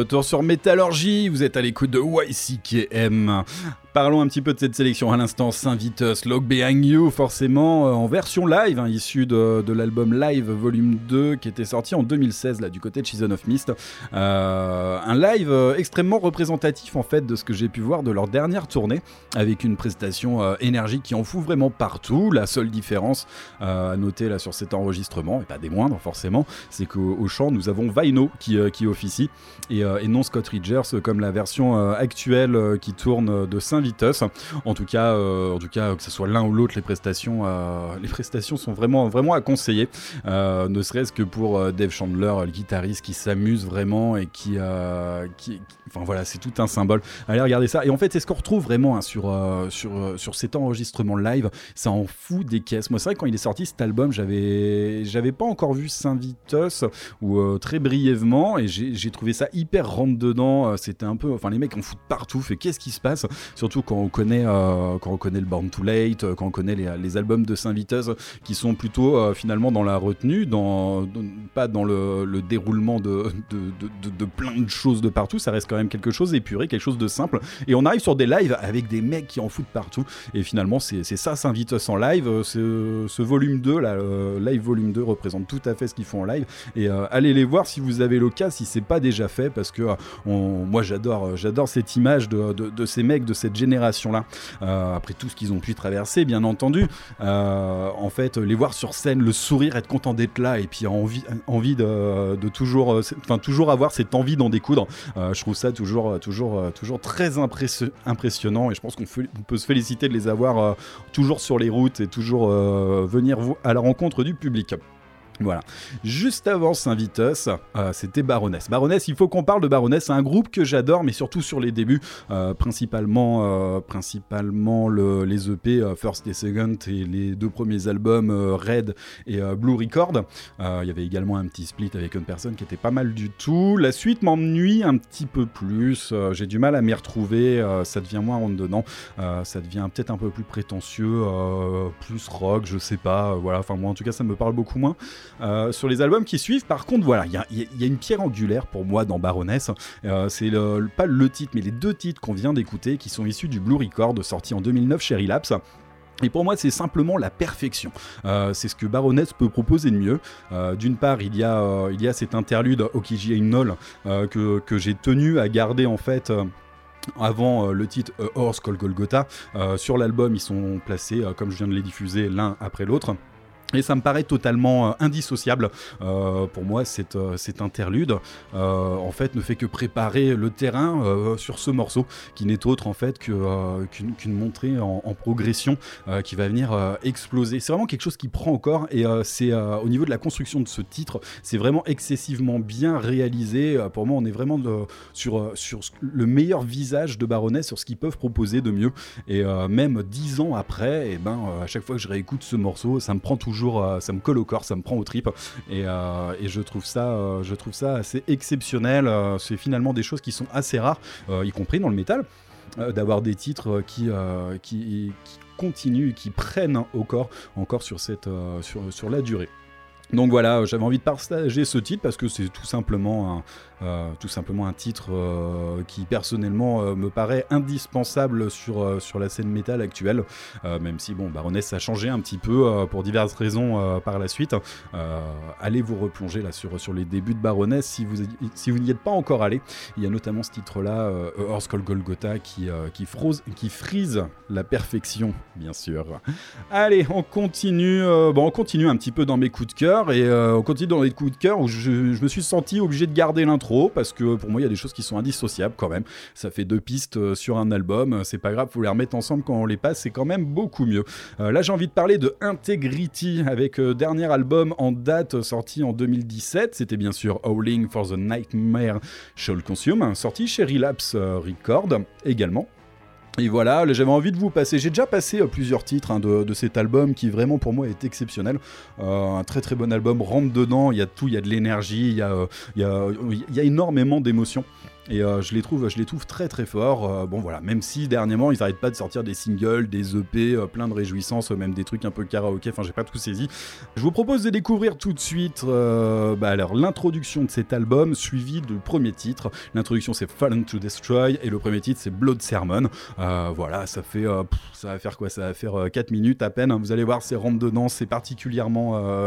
retour sur Métallurgie, vous êtes à l'écoute de YCKM. Parlons un petit peu de cette sélection à l'instant. Saint Vitus, euh, Slog Behind You, forcément, euh, en version live, hein, issue de, de l'album Live Volume 2, qui était sorti en 2016, là, du côté de Season of Mist. Euh, un live extrêmement représentatif, en fait, de ce que j'ai pu voir de leur dernière tournée, avec une prestation énergique qui en fout vraiment partout. La seule différence à noter, là, sur cet enregistrement, et pas des moindres, forcément, c'est qu'au chant, nous avons Vaino qui, qui officie, et, non Scott Ridgers, comme la version actuelle qui tourne de 5 bien Vitos. En tout cas, euh, en tout cas que ce soit l'un ou l'autre, les prestations, euh, les prestations sont vraiment, vraiment à conseiller. Euh, ne serait-ce que pour Dave Chandler, le guitariste qui s'amuse vraiment et qui, enfin voilà, c'est tout un symbole. Allez regarder ça. Et en fait, c'est ce qu'on retrouve vraiment hein, sur, sur, sur cet enregistrement live. Ça en fout des caisses. Moi, c'est vrai que quand il est sorti cet album, j'avais, pas encore vu Saint Vitos ou très brièvement, et j'ai, trouvé ça hyper rentre dedans. C'était un peu, enfin, les mecs en foutent partout. Fait qu'est-ce qui se passe? Quand on connaît, euh, quand on connaît le Born Too Late, euh, quand on connaît les, albums de Saint-Vitus qui sont plutôt euh, finalement dans la retenue, dans, pas dans le, le déroulement de, plein de choses de partout. Ça reste quand même quelque chose épuré, quelque chose de simple. Et on arrive sur des lives avec des mecs qui en foutent partout. Et finalement, c'est ça Saint-Vitus en live. Ce, volume 2, là, live volume 2, représente tout à fait ce qu'ils font en live. Et allez les voir si vous avez l'occasion, si c'est pas déjà fait, parce que moi j'adore, j'adore cette image de- de ces mecs de cette génération-là. Euh, après tout ce qu'ils ont pu traverser, bien entendu. Euh, en fait, les voir sur scène, le sourire, être content d'être là, et puis envie, de, toujours, euh, enfin toujours avoir cette envie d'en découdre. Je trouve ça toujours, toujours, toujours très impressi- impressionnant, et je pense qu'on peut se féliciter de les avoir toujours sur les routes et toujours venir à la rencontre du public. Voilà. Juste avant Saint-Vitus, euh, c'était Baroness. Baroness, il faut qu'on parle de Baroness. C'est un groupe que j'adore, mais surtout sur les débuts, euh, principalement, euh, principalement le- les EP First et Second et les deux premiers albums Red et Blue Record. Il y avait également un petit split avec une personne qui était pas mal du tout. La suite m'ennuie un petit peu plus. J'ai du mal à m'y retrouver. Ça devient moins rentre dedans. Ça devient peut-être un peu plus prétentieux, plus rock, je sais pas. voilà. Enfin moi en tout cas ça me parle beaucoup moins. Euh, sur les albums qui suivent, par contre, voilà, il y a, une pierre angulaire pour moi dans Baroness. Euh, c'est pas le titre, mais les deux titres qu'on vient d'écouter, qui sont issus du Blue Record, sorti en 2009 chez Relapse. Et pour moi, c'est simplement la perfection. Euh, c'est ce que Baroness peut proposer de mieux. Euh, D'une part, il y, a, euh, il y a cet interlude Okiji Innol euh, que, que j'ai tenu à garder en fait. euh, avant euh, le titre A Horse Golgotha, Euh, sur l'album ils sont placés euh, comme je viens de les diffuser l'un après l'autre. Et ça me paraît totalement euh, indissociable. Euh, pour moi, cet, euh, cet interlude, en fait, ne fait que préparer le terrain sur ce morceau, qui n'est autre en fait qu'une, qu'une montée en, progression qui va venir exploser. C'est vraiment quelque chose qui prend encore, et c'est au niveau de la construction de ce titre, c'est vraiment excessivement bien réalisé. Pour moi, on est vraiment sur, sur le meilleur visage de Baroness, sur ce qu'ils peuvent proposer de mieux. Et même dix ans après, et ben, euh, à chaque fois que je réécoute ce morceau, ça me prend toujours, euh, ça me colle au corps, ça me prend aux tripes. Et, euh, je, trouve ça, euh, je trouve ça assez exceptionnel. C'est finalement des choses qui sont assez rares, y compris dans le métal, d'avoir des titres qui, euh, qui, qui continuent, qui prennent au corps encore sur, cette, sur, sur la durée. Donc voilà, j'avais envie de partager ce titre parce que c'est tout simplement un, euh, tout simplement un titre euh, qui personnellement euh, me paraît indispensable sur, la scène métal actuelle, même si bon, Baroness a changé un petit peu pour diverses raisons par la suite. Allez vous replonger là sur, les débuts de Baroness si vous n'y êtes pas encore allé. Il y a notamment ce titre-là, Horse Called Golgotha, qui, qui, frise la perfection, bien sûr. Allez, on continue. bon, on continue un petit peu dans mes coups de cœur et on continue dans les coups de cœur où je, je me suis senti obligé de garder l'intro parce que pour moi il y a des choses qui sont indissociables quand même. Ça fait deux pistes euh, sur un album, euh, c'est pas grave, faut les remettre ensemble quand on les passe, c'est quand même beaucoup mieux. Euh, là j'ai envie de parler de Integrity avec dernier album en date sorti en 2017. C'était bien sûr Howling for the Nightmare Shall Consume, sorti chez Relapse Record également. Et voilà, là, j'avais envie de vous passer. J'ai déjà passé euh, plusieurs titres hein, de, cet album qui vraiment pour moi est exceptionnel. Euh, un très très bon album, rentre dedans, il y a tout, il y a de l'énergie, il y, euh, y, a, il y a énormément d'émotions. Et euh, je les trouve, je les trouve très très forts. Euh, bon voilà, même si dernièrement ils n'arrêtent pas de sortir des singles, des EP, euh, plein de réjouissances, même des trucs un peu karaoké. Enfin, j'ai pas tout saisi. Je vous propose de découvrir tout de suite, bah, alors l'introduction de cet album, suivi du premier titre. L'introduction c'est Fallen to Destroy et le premier titre c'est Blood Sermon. Voilà, ça fait, ça va faire quoi? Ça va faire euh, 4 minutes à peine. hein. Vous allez voir, c'est rentre dedans, c'est particulièrement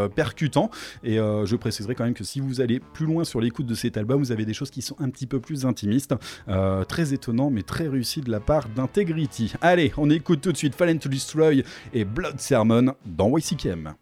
percutant. Et je préciserai quand même que si vous allez plus loin sur l'écoute de cet album, vous avez des choses qui sont un petit peu plus intimistes. Euh, très étonnant, mais très réussi de la part d'Integrity. Allez, on écoute tout de suite Fallen to Destroy et Blood Sermon dans YCKM.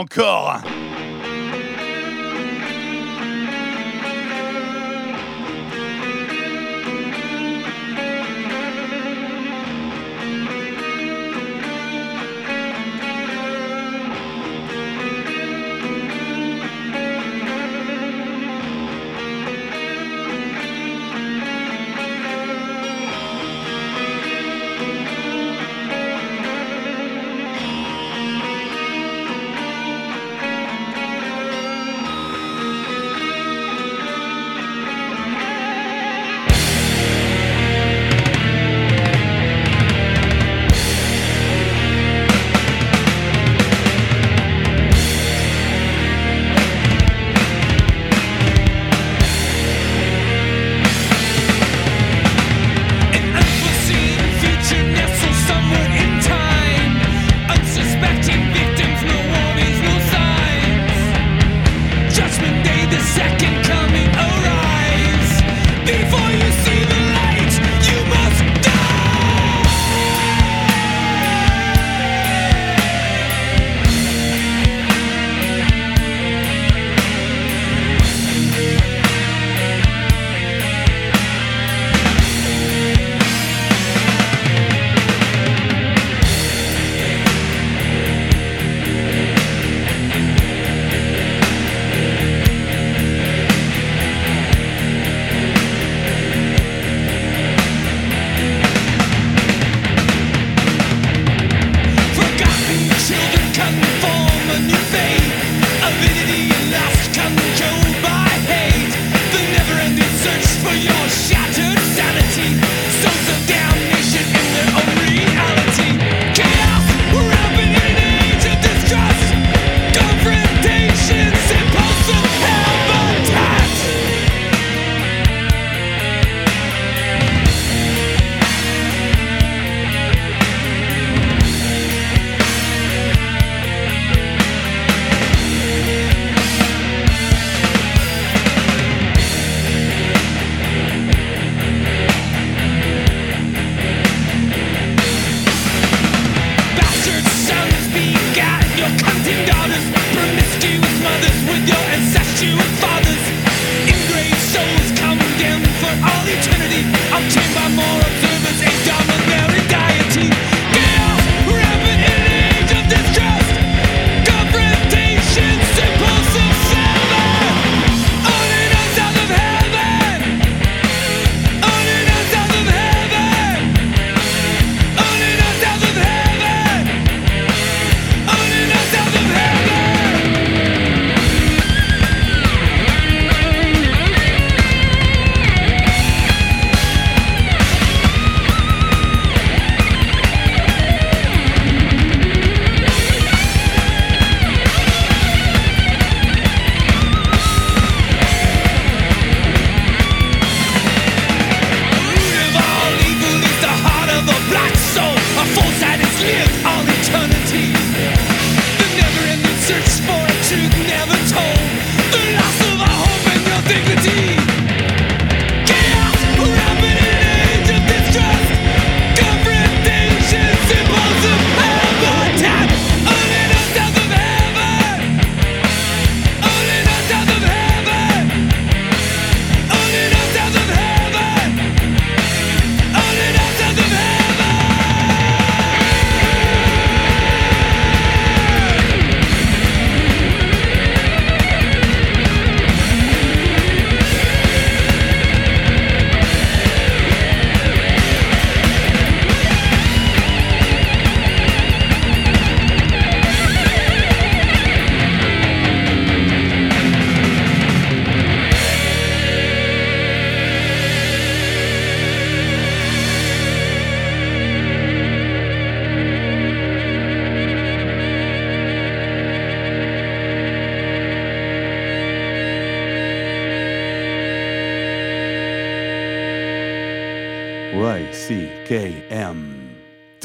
Métal hurle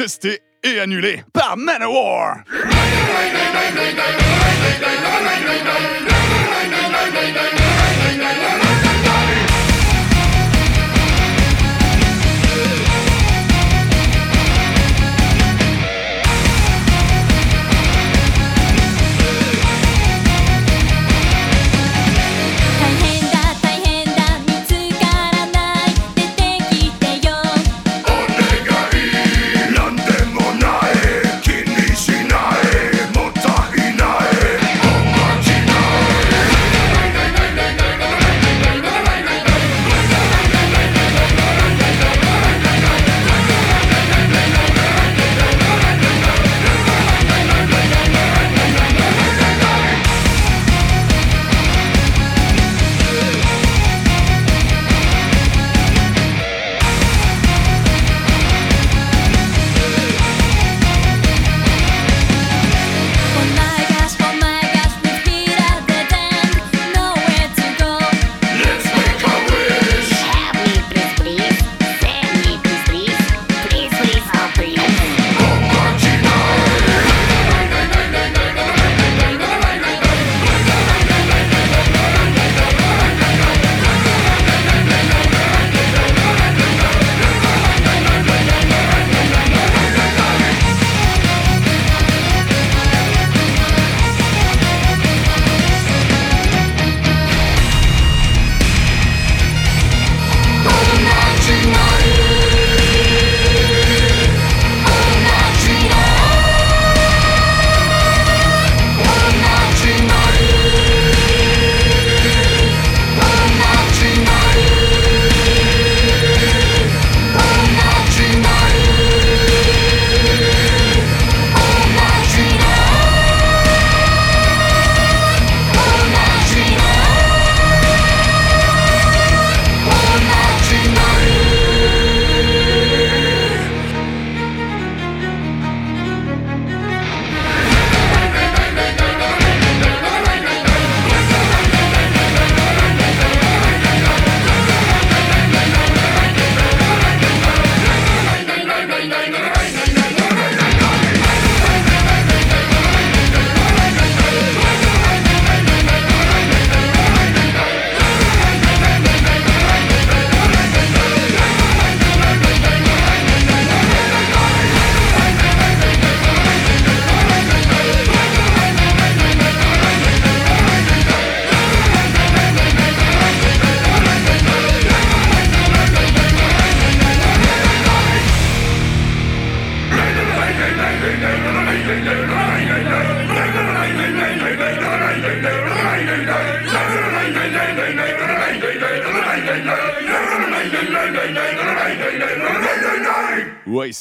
Testé et annulé par Manowar.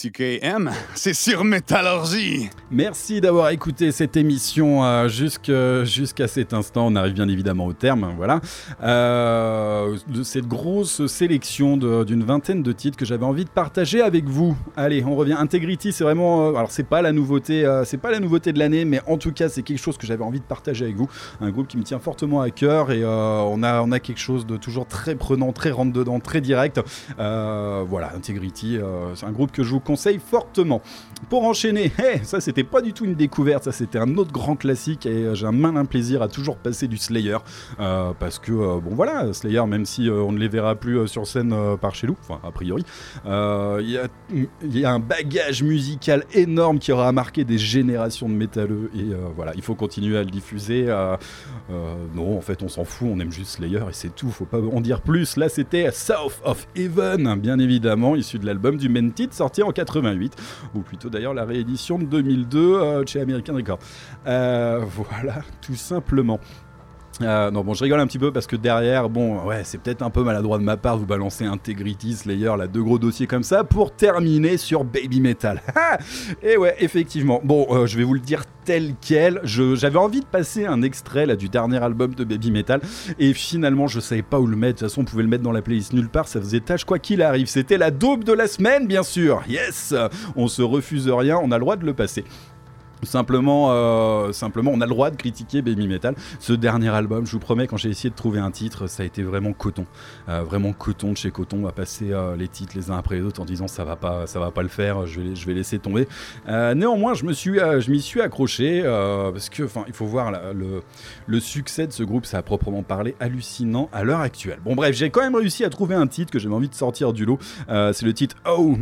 CKM, c'est sur Métallurgie. Merci d'avoir écouté cette émission euh, jusqu'à cet instant. On arrive bien évidemment au terme. Voilà. Euh, de cette grosse sélection d'une vingtaine de titres que j'avais envie de partager avec vous. Allez, on revient. Integrity, c'est vraiment. euh, alors, c'est pas la nouveauté, c'est pas la nouveauté de l'année, mais en tout cas, c'est quelque chose que j'avais envie de partager avec vous. Un groupe qui me tient fortement à cœur et on, a, on a quelque chose de toujours très prenant, très rentre-dedans, très direct. Voilà, Integrity, c'est un groupe que je vous conseille fortement. Pour enchaîner, hey, ça c'était pas du tout une découverte, ça c'était un autre grand classique et euh, j'ai un malin plaisir à toujours passer du Slayer euh, parce que euh, bon voilà, Slayer même si on ne les verra plus sur scène par chez nous, enfin a priori, il y, a, un bagage musical énorme qui aura marqué des générations de métalleux et voilà, il faut continuer à le diffuser. non, en fait on s'en fout, on aime juste Slayer et c'est tout, faut pas en dire plus. Là c'était South of Heaven, bien évidemment, issu de l'album du même titre sorti en 88, ou plutôt d'ailleurs la réédition de 2002 euh, chez American Records. Euh, voilà, tout simplement. Euh, non bon je rigole un petit peu parce que derrière bon ouais c'est peut-être un peu maladroit de ma part vous balancer Integrity Slayer là deux gros dossiers comme ça pour terminer sur Baby Metal. Et ouais effectivement. Bon euh, je vais vous le dire tel quel. J'avais envie de passer un extrait là du dernier album de Baby Metal. Et finalement je savais pas où le mettre. De toute façon on pouvait le mettre dans la playlist nulle part. Ça faisait tâche quoi qu'il arrive. C'était la daube de la semaine bien sûr. Yes! On se refuse rien. On a le droit de le passer Simplement, euh, simplement, on a le droit de critiquer Baby Metal. Ce dernier album, je vous promets, quand j'ai essayé de trouver un titre, ça a été vraiment coton, Euh, vraiment coton de chez coton. On va passer euh, les titres les uns après les autres en disant ça va pas, ça va pas le faire. Je vais, je vais laisser tomber. Néanmoins, je me suis, m'y suis accroché parce que, enfin, il faut voir le, le succès de ce groupe, ça a proprement parlé hallucinant à l'heure actuelle. Bon, bref, j'ai quand même réussi à trouver un titre que j'avais envie de sortir du lot. C'est le titre Oh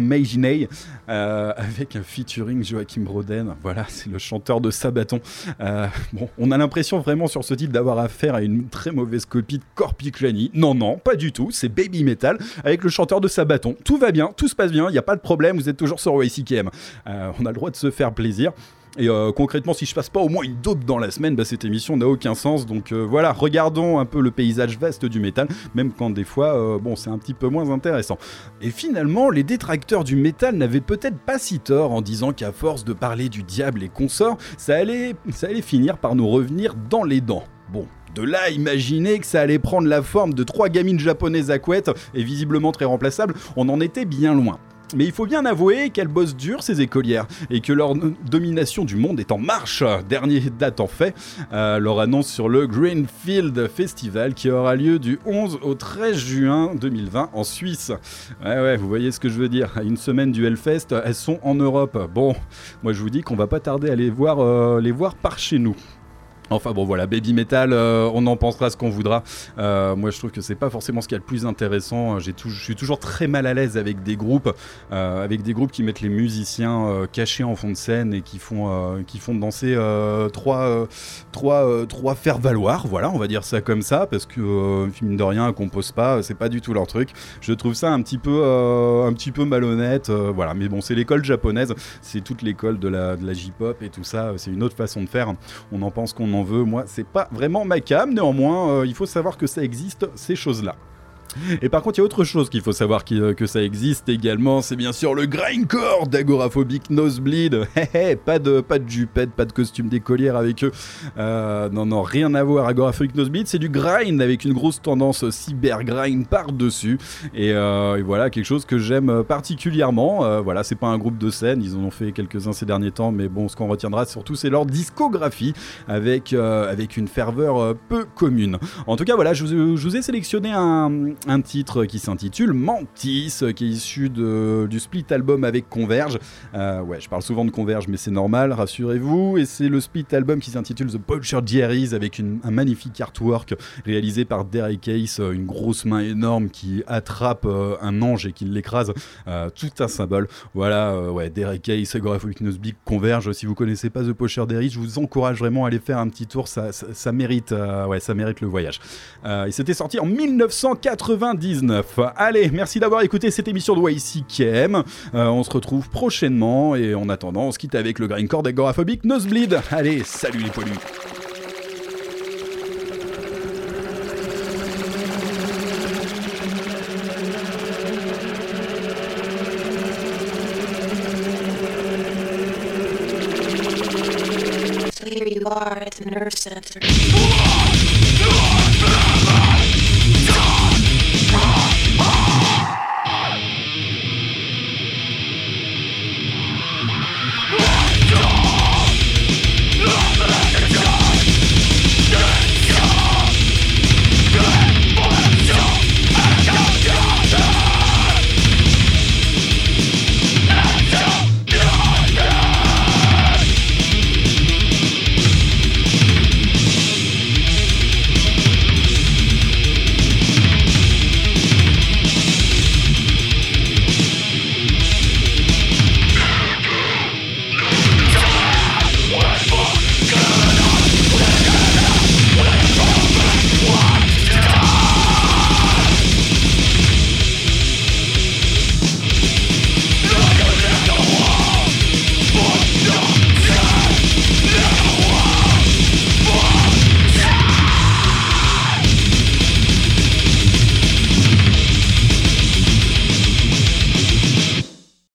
euh, avec un featuring Joachim Roden. Voilà, c'est le chanteur de Sabaton. Euh, bon, on a l'impression vraiment sur ce titre d'avoir affaire à une très mauvaise copie de Corpiclani. Non, non, pas du tout. C'est Baby Metal avec le chanteur de Sabaton. Tout va bien, tout se passe bien, il n'y a pas de problème, vous êtes toujours sur YCKM. Euh, on a le droit de se faire plaisir. Et euh, concrètement, si je passe pas au moins une dope dans la semaine, bah, cette émission n'a aucun sens. Donc euh, voilà, regardons un peu le paysage vaste du métal, même quand des fois, euh, bon, c'est un petit peu moins intéressant. Et finalement, les détracteurs du métal n'avaient peut-être pas si tort en disant qu'à force de parler du diable et consorts, ça allait, ça allait finir par nous revenir dans les dents. Bon. De là, imaginer que ça allait prendre la forme de trois gamines japonaises à couette et visiblement très remplaçables, on en était bien loin. Mais il faut bien avouer qu'elles bossent dur, ces écolières, et que leur domination du monde est en marche. Dernier date en fait, euh, leur annonce sur le Greenfield Festival qui aura lieu du 11 au 13 juin 2020 en Suisse. Ouais, ouais, vous voyez ce que je veux dire. Une semaine du Hellfest, elles sont en Europe. Bon, moi je vous dis qu'on va pas tarder à les voir, euh, les voir par chez nous. Enfin bon voilà, Baby Metal, euh, on en pensera ce qu'on voudra. Euh, moi je trouve que c'est pas forcément ce qu'il y a le plus intéressant. J'ai je suis toujours très mal à l'aise avec des groupes, euh, avec des groupes qui mettent les musiciens cachés en fond de scène et qui font, qui font danser trois, trois, trois faire valoir. Voilà, on va dire ça comme ça parce que mine de rien, compose pas, c'est pas du tout leur truc. Je trouve ça un petit peu, un petit peu malhonnête. voilà, mais bon, c'est l'école japonaise, c'est toute l'école de la, de la J-pop et tout ça. C'est une autre façon de faire. On en pense qu'on en veut. Moi, c'est pas vraiment ma cam. Néanmoins, euh, il faut savoir que ça existe, ces choses-là. Et par contre, il y a autre chose qu'il faut savoir euh, que ça existe également, c'est bien sûr le grindcore d'agoraphobique Nosebleed. Pas de, pas de jupette, pas de costume d'écolière avec eux. Euh, non, non, rien à voir. Agoraphobique Nosebleed, c'est du grind avec une grosse tendance cyber grind par-dessus. Et, euh, et voilà, quelque chose que j'aime particulièrement. Voilà, c'est pas un groupe de scène, ils en ont fait quelques-uns ces derniers temps, mais bon, ce qu'on retiendra surtout, c'est leur discographie avec, avec une ferveur peu commune. En tout cas, voilà, je vous ai sélectionné un, un titre qui s'intitule Mantis, qui est issu de- du split album avec Converge. Euh, ouais, je parle souvent de Converge, mais c'est normal, rassurez-vous. Et c'est le split album qui s'intitule The Poacher Diaries avec un magnifique artwork réalisé par Derek Case, euh, une grosse main énorme qui attrape euh, un ange et qui l'écrase. Tout un symbole. Voilà, ouais, Derek Case, Agoraphobic Nosebleed, Converge. Si vous connaissez pas The Poacher Diaries, je vous encourage vraiment à aller faire un petit tour. Ça, ça, mérite, ouais, ça mérite le voyage. Il s'était sorti en 99. Allez, merci d'avoir écouté cette émission de YCKM. Euh, on se retrouve prochainement et en attendant, on se quitte avec le grindcore d'agoraphobique Nosebleed. Allez, salut les poilus